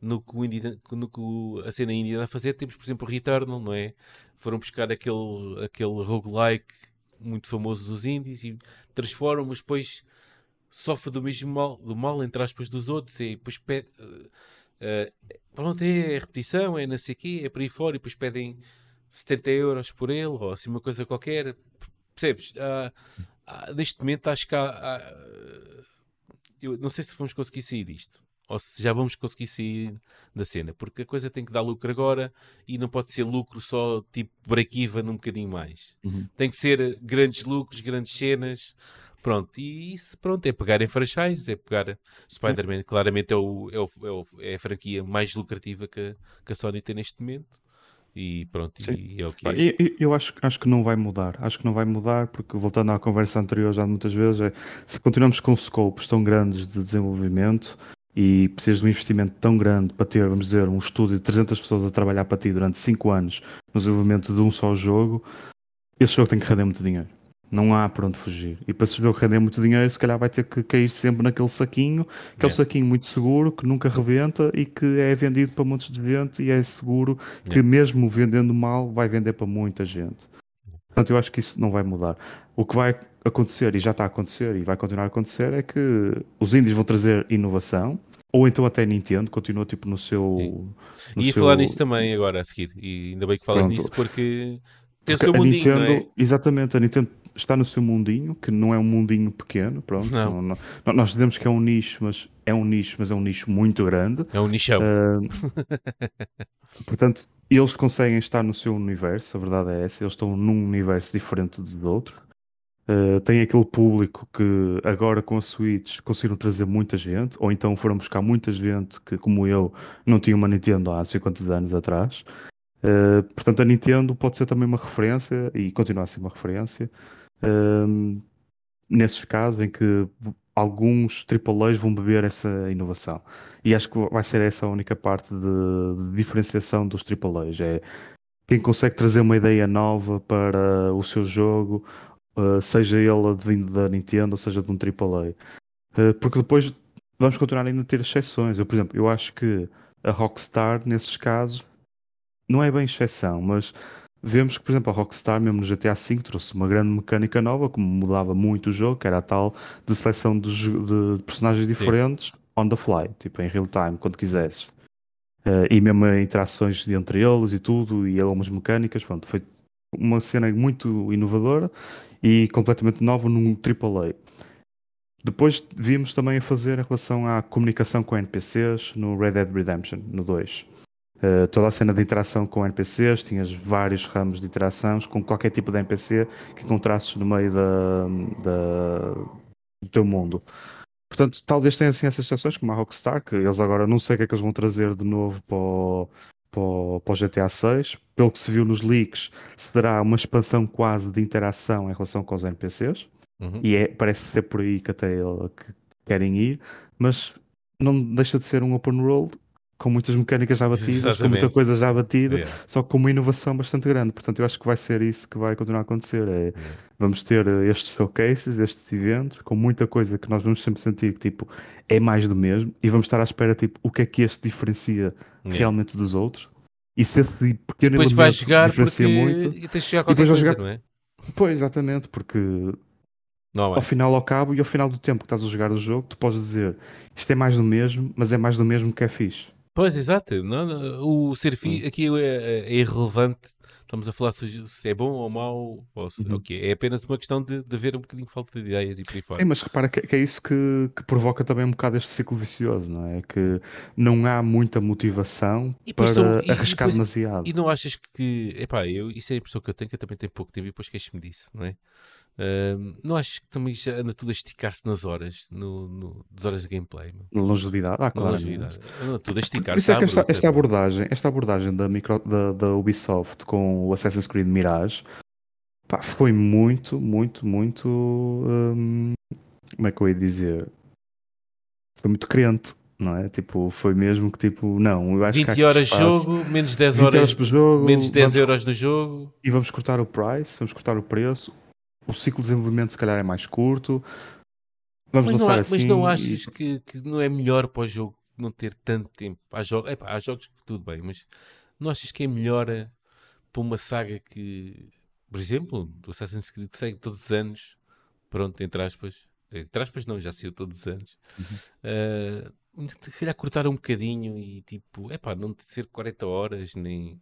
no que, o indie, no que a cena indie anda a fazer, temos, por exemplo, o Returnal, não é? Foram buscar aquele, aquele roguelike muito famoso dos indies e transformam, mas depois sofre do mesmo mal, do mal entre aspas, dos outros e depois pede. Uh, uh, pronto, é repetição, é não sei o quê, é por aí fora e depois pedem 70 euros por ele ou assim uma coisa qualquer. Percebes? Uh, neste momento acho que há, eu não sei se vamos conseguir sair disto ou se já vamos conseguir sair da cena, porque a coisa tem que dar lucro agora e não pode ser lucro só tipo break-even um bocadinho mais. Uhum. Tem que ser grandes lucros, grandes cenas. Pronto, e isso pronto, é pegar em franchise, é pegar Spider-Man, claramente é, o, é, o, é, o, é, a franquia mais lucrativa que, que a Sony tem neste momento. E pronto, e é o que é. Eu, eu acho, acho que não vai mudar. Acho que não vai mudar, porque voltando à conversa anterior já muitas vezes, é, se continuamos com scopes tão grandes de desenvolvimento, e precisas de um investimento tão grande para ter, vamos dizer, um estúdio de 300 pessoas a trabalhar para ti durante 5 anos no desenvolvimento de um só jogo, esse jogo tem que render muito dinheiro. Não há para onde fugir. E para esse jogo render muito dinheiro, se calhar vai ter que cair sempre naquele saquinho, que é, é um saquinho muito seguro, que nunca rebenta e que é vendido para muitos de gente e é seguro que é. mesmo vendendo mal vai vender para muita gente. Portanto, eu acho que isso não vai mudar. O que vai acontecer, e já está a acontecer, e vai continuar a acontecer, é que os índios vão trazer inovação, ou então até Nintendo, continua tipo no seu. No Ia seu... falar nisso também agora a seguir, e ainda bem que falas Pronto. nisso porque tem porque o seu mundinho, Nintendo, é? Exatamente, a Nintendo está no seu mundinho, que não é um mundinho pequeno, pronto. Não. Não, não, nós dizemos que é um nicho, mas é um nicho, mas é um nicho muito grande. É um nichão. Uh, (laughs) portanto, eles conseguem estar no seu universo, a verdade é essa, eles estão num universo diferente do outro. Uh, tem aquele público que agora com a Switch conseguiram trazer muita gente, ou então foram buscar muita gente que, como eu, não tinha uma Nintendo há 50 anos atrás. Uh, portanto, a Nintendo pode ser também uma referência e continuar a ser uma referência uh, nesses casos em que alguns AAAs vão beber essa inovação. E acho que vai ser essa a única parte de, de diferenciação dos AAAs. É quem consegue trazer uma ideia nova para o seu jogo, uh, seja ele vindo da Nintendo ou seja de um AAA. Uh, porque depois vamos continuar ainda a ter exceções. Eu, por exemplo, eu acho que a Rockstar, nesses casos, não é bem exceção, mas vemos que, por exemplo, a Rockstar, mesmo no GTA V, trouxe uma grande mecânica nova, como mudava muito o jogo, que era a tal de seleção de, de personagens diferentes Sim. on the fly, tipo em real time, quando quisesses. Uh, e mesmo interações entre eles e tudo, e algumas mecânicas, pronto, foi uma cena muito inovadora e completamente nova num AAA. Depois vimos também a fazer em relação à comunicação com NPCs no Red Dead Redemption, no 2. Uh, toda a cena de interação com NPCs, tinhas vários ramos de interações com qualquer tipo de NPC que encontrasses no meio da, da, do teu mundo. Portanto, talvez tenha assim essas estações como a Rockstar, que eles agora não sei o que é que eles vão trazer de novo para o, para o, para o GTA 6. Pelo que se viu nos leaks, será uma expansão quase de interação em relação com os NPCs. Uhum. E é, parece ser por aí que até que querem ir, mas não deixa de ser um open world com muitas mecânicas já batidas, Exatamente. com muita coisa já batida, yeah. só com uma inovação bastante grande. Portanto, eu acho que vai ser isso que vai continuar a acontecer. É, yeah. Vamos ter eh, estes showcases, estes eventos, com muita coisa que nós vamos sempre sentir que tipo, é mais do mesmo, e vamos estar à espera tipo, o que é que este diferencia yeah. realmente dos outros. E se esse pequeno depois vai chegar diferencia muito, e tens de chegar qualquer coisa, jogar... não é? Pois, exatamente, porque não, é. ao final ao cabo e ao final do tempo que estás a jogar o jogo, tu podes dizer isto é mais do mesmo, mas é mais do mesmo que é fixe. Pois, exato. Não, não, o ser fi, hum. aqui é, é, é, irrelevante. Estamos a falar se, se é bom ou mau. Ou se, uhum. okay. É apenas uma questão de, de haver um bocadinho de falta de ideias e por aí fora. É, mas repara que, que é isso que, que, provoca também um bocado este ciclo vicioso, não é? Que não há muita motivação para são, e, arriscar e depois, demasiado. E não achas que. Epá, eu, isso é a impressão que eu tenho, que eu também tenho pouco tempo e depois queixo-me disso, não é? Uh, não achas que também já anda tudo a esticar-se nas horas, no, no, das horas de gameplay? Na longevidade, ah, claro. Longevidade. Anda tudo a esticar-se. É que esta, esta, abordagem, esta abordagem da, micro, da, da Ubisoft com o Assassin's Creed Mirage pá, foi muito, muito, muito. Hum, como é que eu ia dizer? Foi muito crente não é? Tipo, foi mesmo que tipo, não, eu acho 20 que horas de jogo, menos 10 horas, horas por jogo, menos 10 vamos, euros no jogo. E vamos cortar o price, vamos cortar o preço o ciclo de desenvolvimento se calhar é mais curto. Vamos mas, lançar não, assim. Mas não achas e... que, que, não é melhor para o jogo não ter tanto tempo? Há, jo Epá, há jogos que tudo bem, mas não achas que é melhor eh, para uma saga que, por exemplo, do Assassin's Creed que segue todos os anos, pronto, entre aspas, entre aspas não, já saiu todos os anos, uhum. uh, se calhar cortar um bocadinho e tipo, é pá, não ser 40 horas nem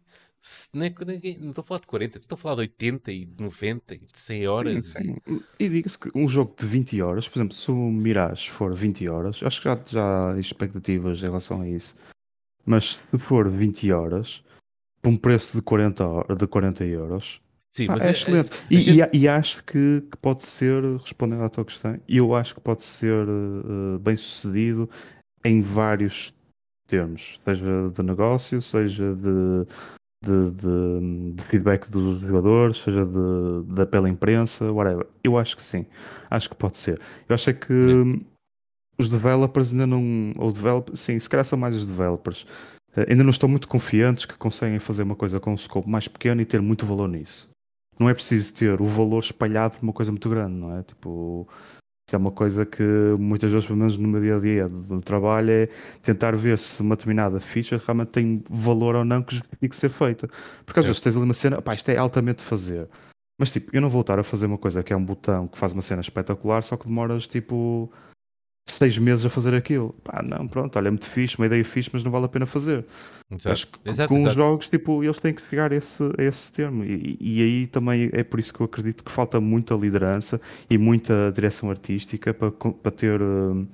não, é, não estou a falar de 40, estou a falar de 80 e de 90 e de 100 horas. Sim, sim. E, e diga-se que um jogo de 20 horas, por exemplo, se o Mirage for 20 horas, acho que já, já há expectativas em relação a isso. Mas se for 20 horas, por um preço de 40, de 40 euros, Sim, ah, é, é, excelente. É, e, gente... e, e, acho que, que, pode ser, respondendo à tua questão, eu acho que pode ser uh, bem sucedido em vários termos, seja de negócio, seja de de, de, de, feedback dos jogadores, seja de, de pela imprensa, whatever. Eu acho que sim. Acho que pode ser. Eu acho é que sim. os developers ainda não. Ou developers, sim, se calhar são mais os developers. Uh, ainda não estão muito confiantes que conseguem fazer uma coisa com um scope mais pequeno e ter muito valor nisso. Não é preciso ter o valor espalhado por uma coisa muito grande, não é? Tipo, é uma coisa que muitas vezes, pelo menos no meu dia a dia do trabalho, é tentar ver se uma determinada ficha realmente tem valor ou não que justifique ser feita. Porque às é. vezes tens ali uma cena, pá, isto é altamente fazer. Mas tipo, eu não vou estar a fazer uma coisa que é um botão que faz uma cena espetacular, só que demoras tipo seis meses a fazer aquilo. Pá, não, pronto, olha, é muito fixe, uma ideia fixe, mas não vale a pena fazer. Exato. Acho que exato, com exato. os jogos, tipo, eles têm que chegar a esse, a esse termo. E, e, aí também é por isso que eu acredito que falta muita liderança e muita direção artística para, para ter uh, uh,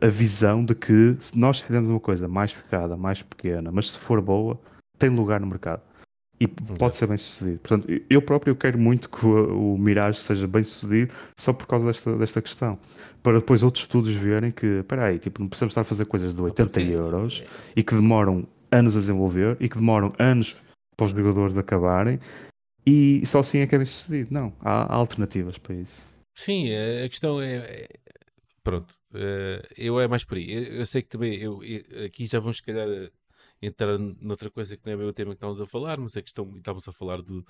a visão de que se nós fizermos uma coisa mais fechada, mais pequena, mas se for boa, tem lugar no mercado e pode ser bem sucedido. Portanto, eu próprio quero muito que o, o Mirage seja bem sucedido só por causa desta, desta questão. Para depois outros estudos verem que, espera aí, tipo, não precisamos estar a fazer coisas de 80 euros e que demoram anos a desenvolver e que demoram anos para os jogadores acabarem e só assim é que é bem sucedido. Não, há, há alternativas para isso. Sim, a questão é. é pronto, eh, eu é mais por aí. Eu, eu sei que também, eu, aqui já vamos, se calhar entrar noutra coisa que não é bem o tema que estamos a falar, mas é questão, estamos a falar do,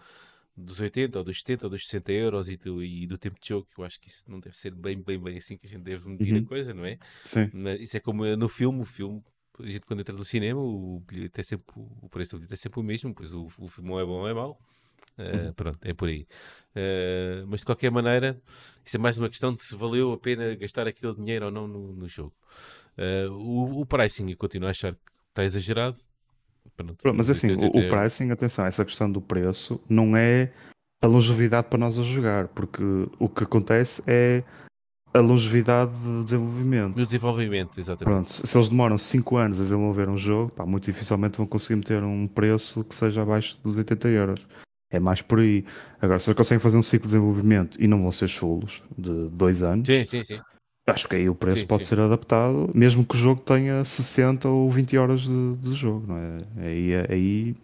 dos 80 ou dos 70 ou dos 60 euros e do, e do tempo de jogo, que eu acho que isso não deve ser bem, bem, bem assim que a gente deve medir uhum. a coisa, não é? Sim. Mas isso é como no filme, o filme, a gente quando entra no cinema, o bilhete é sempre, o preço do bilhete é sempre o mesmo, pois o, o filme ou é bom ou é mau. Uh. Pronto, é por aí. Uh, mas de qualquer maneira, isso é mais uma questão de se valeu a pena gastar aquele dinheiro ou não no, no jogo. Uh, o, o pricing, eu continuo a achar que está exagerado. Pronto, mas assim, o, o, pricing, atenção, essa questão do preço não é a longevidade para nós a jogar, porque o que acontece é a longevidade de desenvolvimento. De desenvolvimento, exatamente. Pronto, se eles demoram 5 anos a desenvolver um jogo, pá, muito dificilmente vão conseguir meter um preço que seja abaixo dos 80 euros. É mais por aí. Agora, se eles conseguem fazer um ciclo de desenvolvimento e não vão ser chulos de 2 anos, sim, sim, sim. Acho que aí o preço sim, pode sim. ser adaptado, mesmo que o jogo tenha 60 ou 20 horas de, de jogo, não é? Aí, aí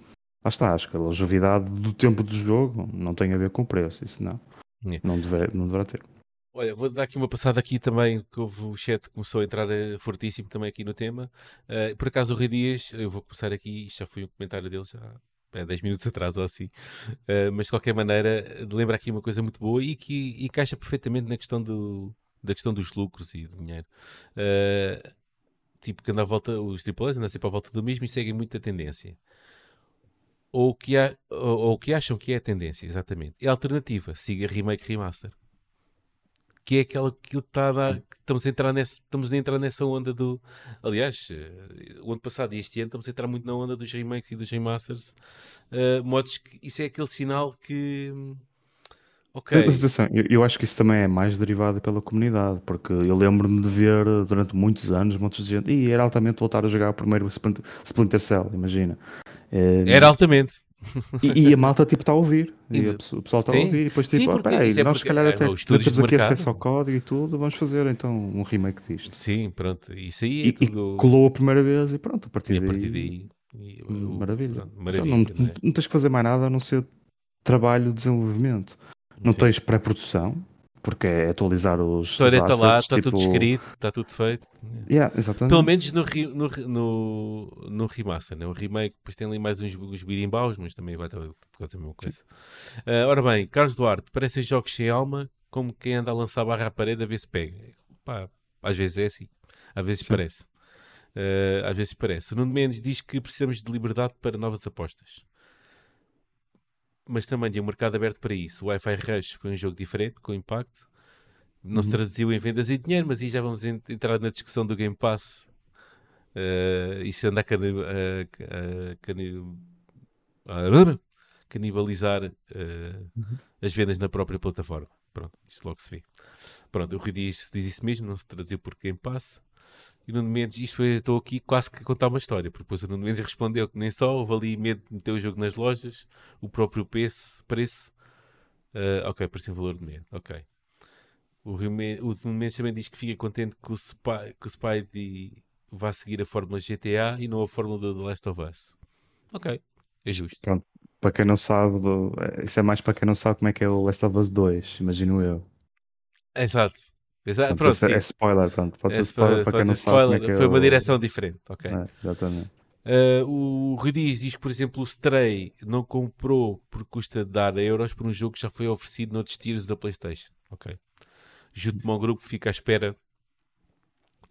lá está, acho que a longevidade do tempo de jogo não tem a ver com o preço, isso não. É. Não, dever, não deverá ter. Olha, vou dar aqui uma passada aqui também, que houve, o chat começou a entrar eh, fortíssimo também aqui no tema. Uh, por acaso o Rui Dias, eu vou começar aqui, já foi um comentário dele já é 10 minutos (laughs) atrás ou assim, uh, mas de qualquer maneira lembra aqui uma coisa muito boa e que encaixa perfeitamente na questão do, da questão dos lucros e do dinheiro. Uh, tipo, que anda à volta, os AAAs andam sempre à volta do mesmo e seguem muito a tendência. Ou que, há, ou, ou que acham que é a tendência, exatamente. É a alternativa, siga remake remaster. Que é aquela que está a dar, que estamos a entrar nessa, estamos a entrar nessa onda do. Aliás, uh, o ano passado e este ano estamos a entrar muito na onda dos remakes e dos remasters. Uh, modos que isso é aquele sinal que Ok. Mas atenção, eu, eu acho que isso também é mais derivado pela comunidade, porque eu lembro-me de ver durante muitos anos muitos de gente, e era altamente voltar a jogar o primeiro Splinter Cell, imagina. É, era altamente. E, e, a malta tipo está a ouvir, e, e o pessoal está a ouvir, e depois tipo, Sim, porque, aí, é nós se calhar é, até temos aqui acesso ao código e tudo, vamos fazer então um remake disto. Sim, pronto, isso aí é e, tudo... e colou a primeira vez e pronto, a partir, e a partir daí... daí... maravilha. Pronto, maravilha então, não, não tens que fazer mais nada a não ser trabalho de desenvolvimento. Não Sim. tens pré-produção, porque é atualizar os. A história está lá, está tipo... tudo escrito, está tudo feito. Yeah, exatamente. Pelo menos no, no, no, no remaster, né? o remake, depois tem ali mais uns, uns birimbaus, mas também vai ter a mesma coisa. Uh, ora bem, Carlos Duarte, parecem jogos sem alma, como quem anda a lançar barra à parede a ver se pega. Pá, às vezes é assim, às vezes Sim. parece. Uh, às vezes parece. O Nuno Mendes diz que precisamos de liberdade para novas apostas mas também tinha um mercado aberto para isso. O Wi-Fi Rush foi um jogo diferente, com impacto. Não uhum. se traduziu em vendas e dinheiro, mas aí já vamos entrar na discussão do Game Pass. Uh, e se anda a, cani a, cani a (laughs) canibalizar uh, uhum. as vendas na própria plataforma. Pronto, isto logo se vê. Pronto, o Rui diz, diz isso mesmo, não se traduziu por Game Pass. E o Nuno Mendes, isto foi, estou aqui quase que a contar uma história, porque depois o Nuno Mendes respondeu que nem só houve ali medo de meter o jogo nas lojas, o próprio preço, preço uh, ok, parecia um valor de medo, ok. O, o Nuno Mendes também diz que fica contente que o, Spy, que o Spidey vá seguir a fórmula GTA e não a fórmula do The Last of Us. Ok, é justo. Pronto, para quem não sabe, do... isso é mais para quem não sabe como é que é o Last of Us 2, imagino eu. Exato. Exato, pronto, é, é spoiler, pronto. Pode é ser spoiler, spoiler para quem não spoiler, sabe. É foi uma direção diferente, ok. É, exatamente. Uh, o Dias diz que, por exemplo, o Stray não comprou por custa de dar euros por um jogo que já foi oferecido noutros tiers da PlayStation. Ok. Junto-me ao grupo, fica à espera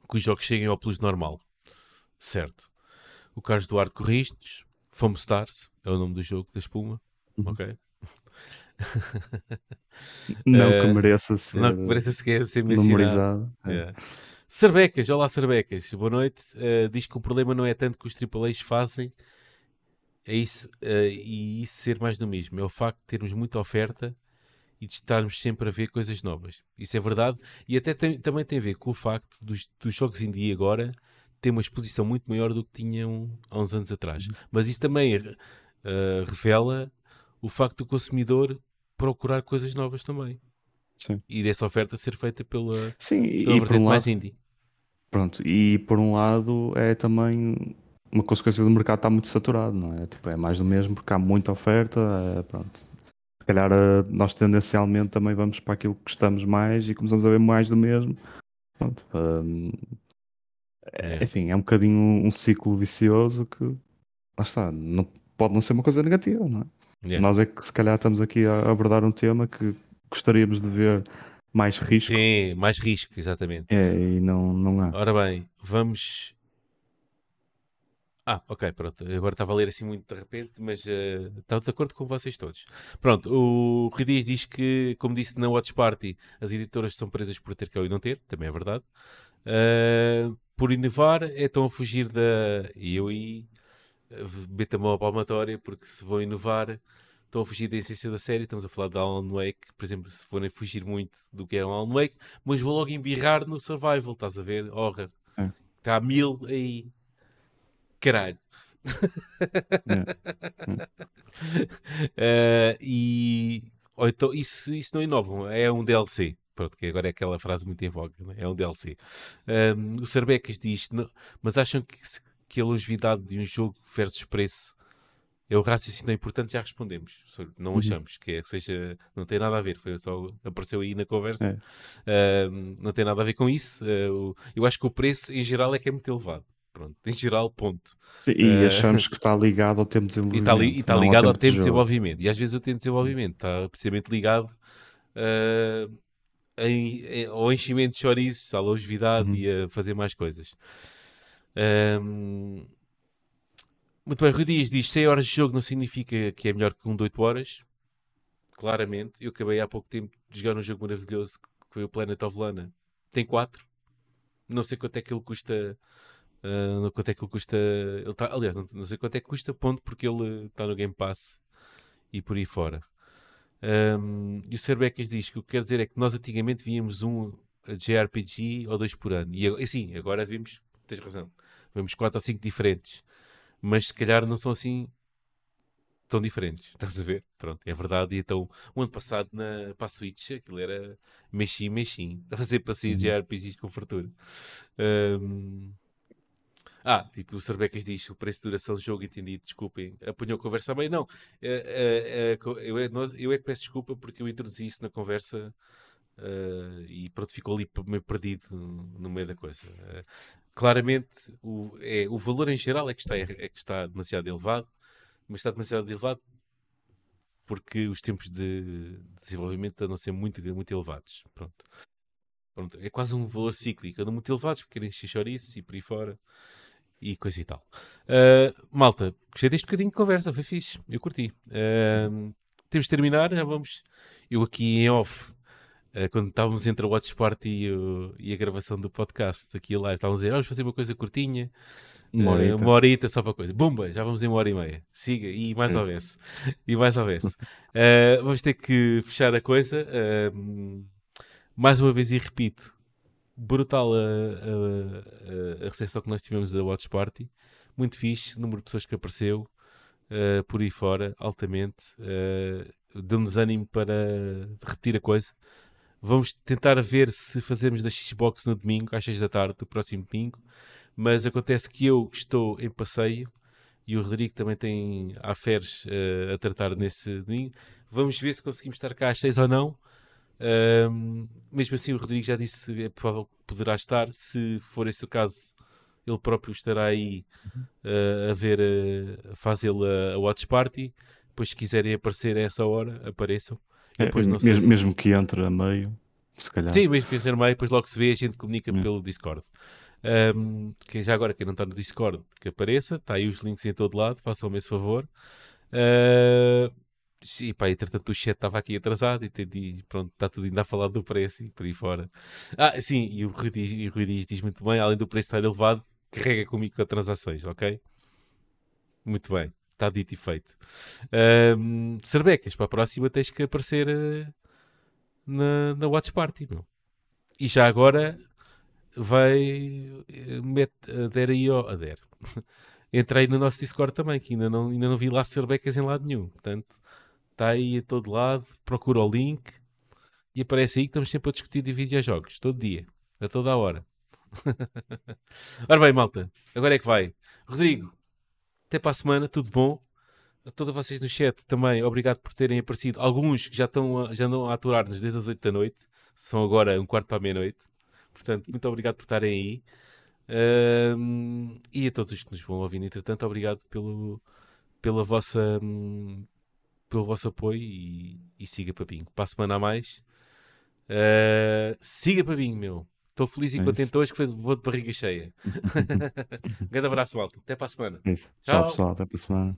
que os jogos cheguem ao plus normal. Certo. O Carlos Duarte Corristos, Fome Stars, é o nome do jogo da espuma. Uhum. Ok. (laughs) Não que eh, mereça ser, não que mereça ser, ser memorizado. É. Sarbecas, olá Sarbecas, boa noite. Uh, diz que o problema não é tanto que os AAAs fazem é isso, uh, e isso ser mais do mesmo. É o facto de termos muita oferta e de estarmos sempre a ver coisas novas. Isso é verdade. E até tem, também tem a ver com o facto dos, dos jogos indie agora ter uma exposição muito maior do que tinham há uns anos atrás. Uhum. Mas isso também uh, revela o facto do consumidor procurar coisas novas também. Sim. E dessa oferta ser feita pela, Sim, pela e por um mais indie. Pronto, e por um lado é também uma consequência do mercado estar muito saturado, não é? Tipo, é mais do mesmo porque há muita oferta, é, pronto. Se calhar eh, nós tendencialmente também vamos para aquilo que gostamos mais e começamos a ver mais do mesmo. Pronto, um, é. Enfim, é um bocadinho um ciclo vicioso que lá está, não, pode não ser uma coisa negativa, não é? Yeah. Nós é que se calhar estamos aqui a abordar um tema que gostaríamos de ver mais risco. Sim, mais risco, exatamente. É, e não, não há. Ora bem, vamos. Ah, ok, pronto. Agora estava a ler assim muito de repente, mas uh, de acordo com vocês todos. Pronto, o Rui Dias diz que, como disse na Watch Party, as editoras são presas por ter que e não ter, também é verdade. Uh, por inovar, é estão a fugir da. E eu aí meto a palmatória, porque se vão inovar, estão a fugir da essência da série. Estamos a falar de Alan Wake, por exemplo, se forem fugir muito do que é um Alan Wake, mas vou logo embirrar no Survival, estás a ver? Horror. É. Está a mil aí. Caralho. É. uh, (laughs) e ou então, isso, isso não inovam, é um DLC. Pronto, que agora é aquela frase muito em voga, é? é um DLC. Um, o Sarbecas diz, não, mas acham que, que a longevidade de um jogo versus preço é o raciocínio importante? Já respondemos. Não uhum. achamos que, é, que seja. Não tem nada a ver, foi só apareceu aí na conversa. É. Um, não tem nada a ver com isso. Uh, eu acho que o preço em geral é que é muito elevado. Pronto, em geral, ponto. Sim, e uh, achamos que está ligado ao tempo de desenvolvimento. (laughs) E está, li, e está ligado ao tempo, ao tempo de, de desenvolvimento. E às vezes o tempo de desenvolvimento está precisamente ligado uh, em, em, ao enchimento de chouriços, à longevidade uhum. e a fazer mais coisas. Um, muito bem, Rui Dias diz 100 horas de jogo não significa que é melhor que um de 8 horas. Claramente, eu acabei há pouco tempo de jogar um jogo maravilhoso que foi o Planet of Lana. Tem 4. Não sei quanto é que ele custa. Uh, quanto é que ele custa. Ele tá, aliás, não, não sei quanto é que custa, ponto, porque ele está no Game Pass e por aí fora. Um, e o. Beckers diz que o que quer dizer é que nós antigamente víamos um JRPG ou dois por ano. E assim, agora vimos, tens razão, vemos quatro ou cinco diferentes. Mas se calhar não são assim tão diferentes. (laughs) Estás a ver? Pronto, é verdade. E então, o ano passado na, para a Switch, aquilo era mexim, mexim. A fazer passeio de uhum. JRPGs com fartura. Um, ah, tipo, o Sarbecas diz o preço de duração do jogo, entendi, desculpem. Apanhou a conversa bem. Não, é, é, é, eu, é, eu é que peço desculpa porque eu introduzi isso na conversa uh, e pronto, ficou ali meio perdido no, meio da coisa. Uh, claramente, o, é, o valor em geral é que, está, é que está demasiado elevado, mas está demasiado elevado porque os tempos de desenvolvimento estão a ser muito, muito elevados. Pronto. Pronto. É quase um valor cíclico, andam muito elevados porque querem isso e por aí fora e coisa e tal. Uh, malta, gostei deste bocadinho de conversa, foi fixe, eu curti. Uh, temos de terminar, já vamos. Eu aqui em off, quando estávamos entre a Watch Party e, o, e, a gravação do podcast, aqui live, estávamos a dizer, vamos fazer uma coisa curtinha. Uma horita. uma horita só para coisa. Bumba, já vamos em uma hora e meia. Siga, e mais ao vez. E mais ao vez. (laughs) vamos ter que fechar a coisa. mais uma vez, e repito, brutal a, a, a, recepção que nós tivemos da Watch Party. Muito fixe, número de pessoas que apareceu uh, por aí fora, altamente. Uh, Deu-nos ânimo para repetir a coisa. Vamos tentar ver se fazemos da Xbox no domingo, às 6 da tarde, do próximo domingo. Mas acontece que eu estou em passeio e o Rodrigo também tem aferes uh, a tratar nesse domingo. Vamos ver se conseguimos estar cá às 6 ou não. Um, mesmo assim, o Rodrigo já disse é provável que poderá estar. Se for esse o caso, ele próprio estará aí uh, a ver, uh, a fazê-lo a, a Watch Party. Depois, se quiserem aparecer a essa hora, apareçam. É, mesmo, se... mesmo, que entre a meio, se calhar. Sim, mesmo que entre a meio, depois logo se vê, a gente comunica é. pelo Discord. Um, que já agora, quem não está no Discord, que apareça, está aí os links em todo lado, façam-me esse favor. Uh, e pá, entretanto o chat estava aqui atrasado e pronto, está tudo ainda a falar do preço e por aí fora. Ah, sim, e o Rui diz, o Rui diz, diz muito bem, além do preço estar elevado, carrega comigo com transações, ok? Muito bem, está dito e feito. Um, Cerbecas, para a próxima tens que aparecer uh, na, na Watch Party, meu. E já agora vai, met, adere aí, ó, adere. (laughs) Entrei no nosso Discord também, que ainda não, ainda não vi lá Cerbecas em lado nenhum, portanto está aí a todo lado, procura o link e aparece aí que estamos sempre a discutir de videojogos, todo dia, a toda a hora. (laughs) Ora bem, malta, agora é que vai. Rodrigo, até para a semana, tudo bom? A todos vocês no chat também, obrigado por terem aparecido. Alguns que já, estão a, já andam a aturar-nos desde as 8 da noite, são agora um quarto para a meia-noite. Portanto, muito obrigado por estarem aí. E a todos os que nos vão ouvindo, entretanto, obrigado pelo, pela vossa, pelo vosso apoio e, e siga Papinho. Para a semana a mais. Uh, siga Papinho, meu. Estou feliz e é contente hoje que vou de barriga cheia. um (laughs) grande abraço, malta. Até para a semana. Isso. Tchau, Tchau pessoal. Até para a semana.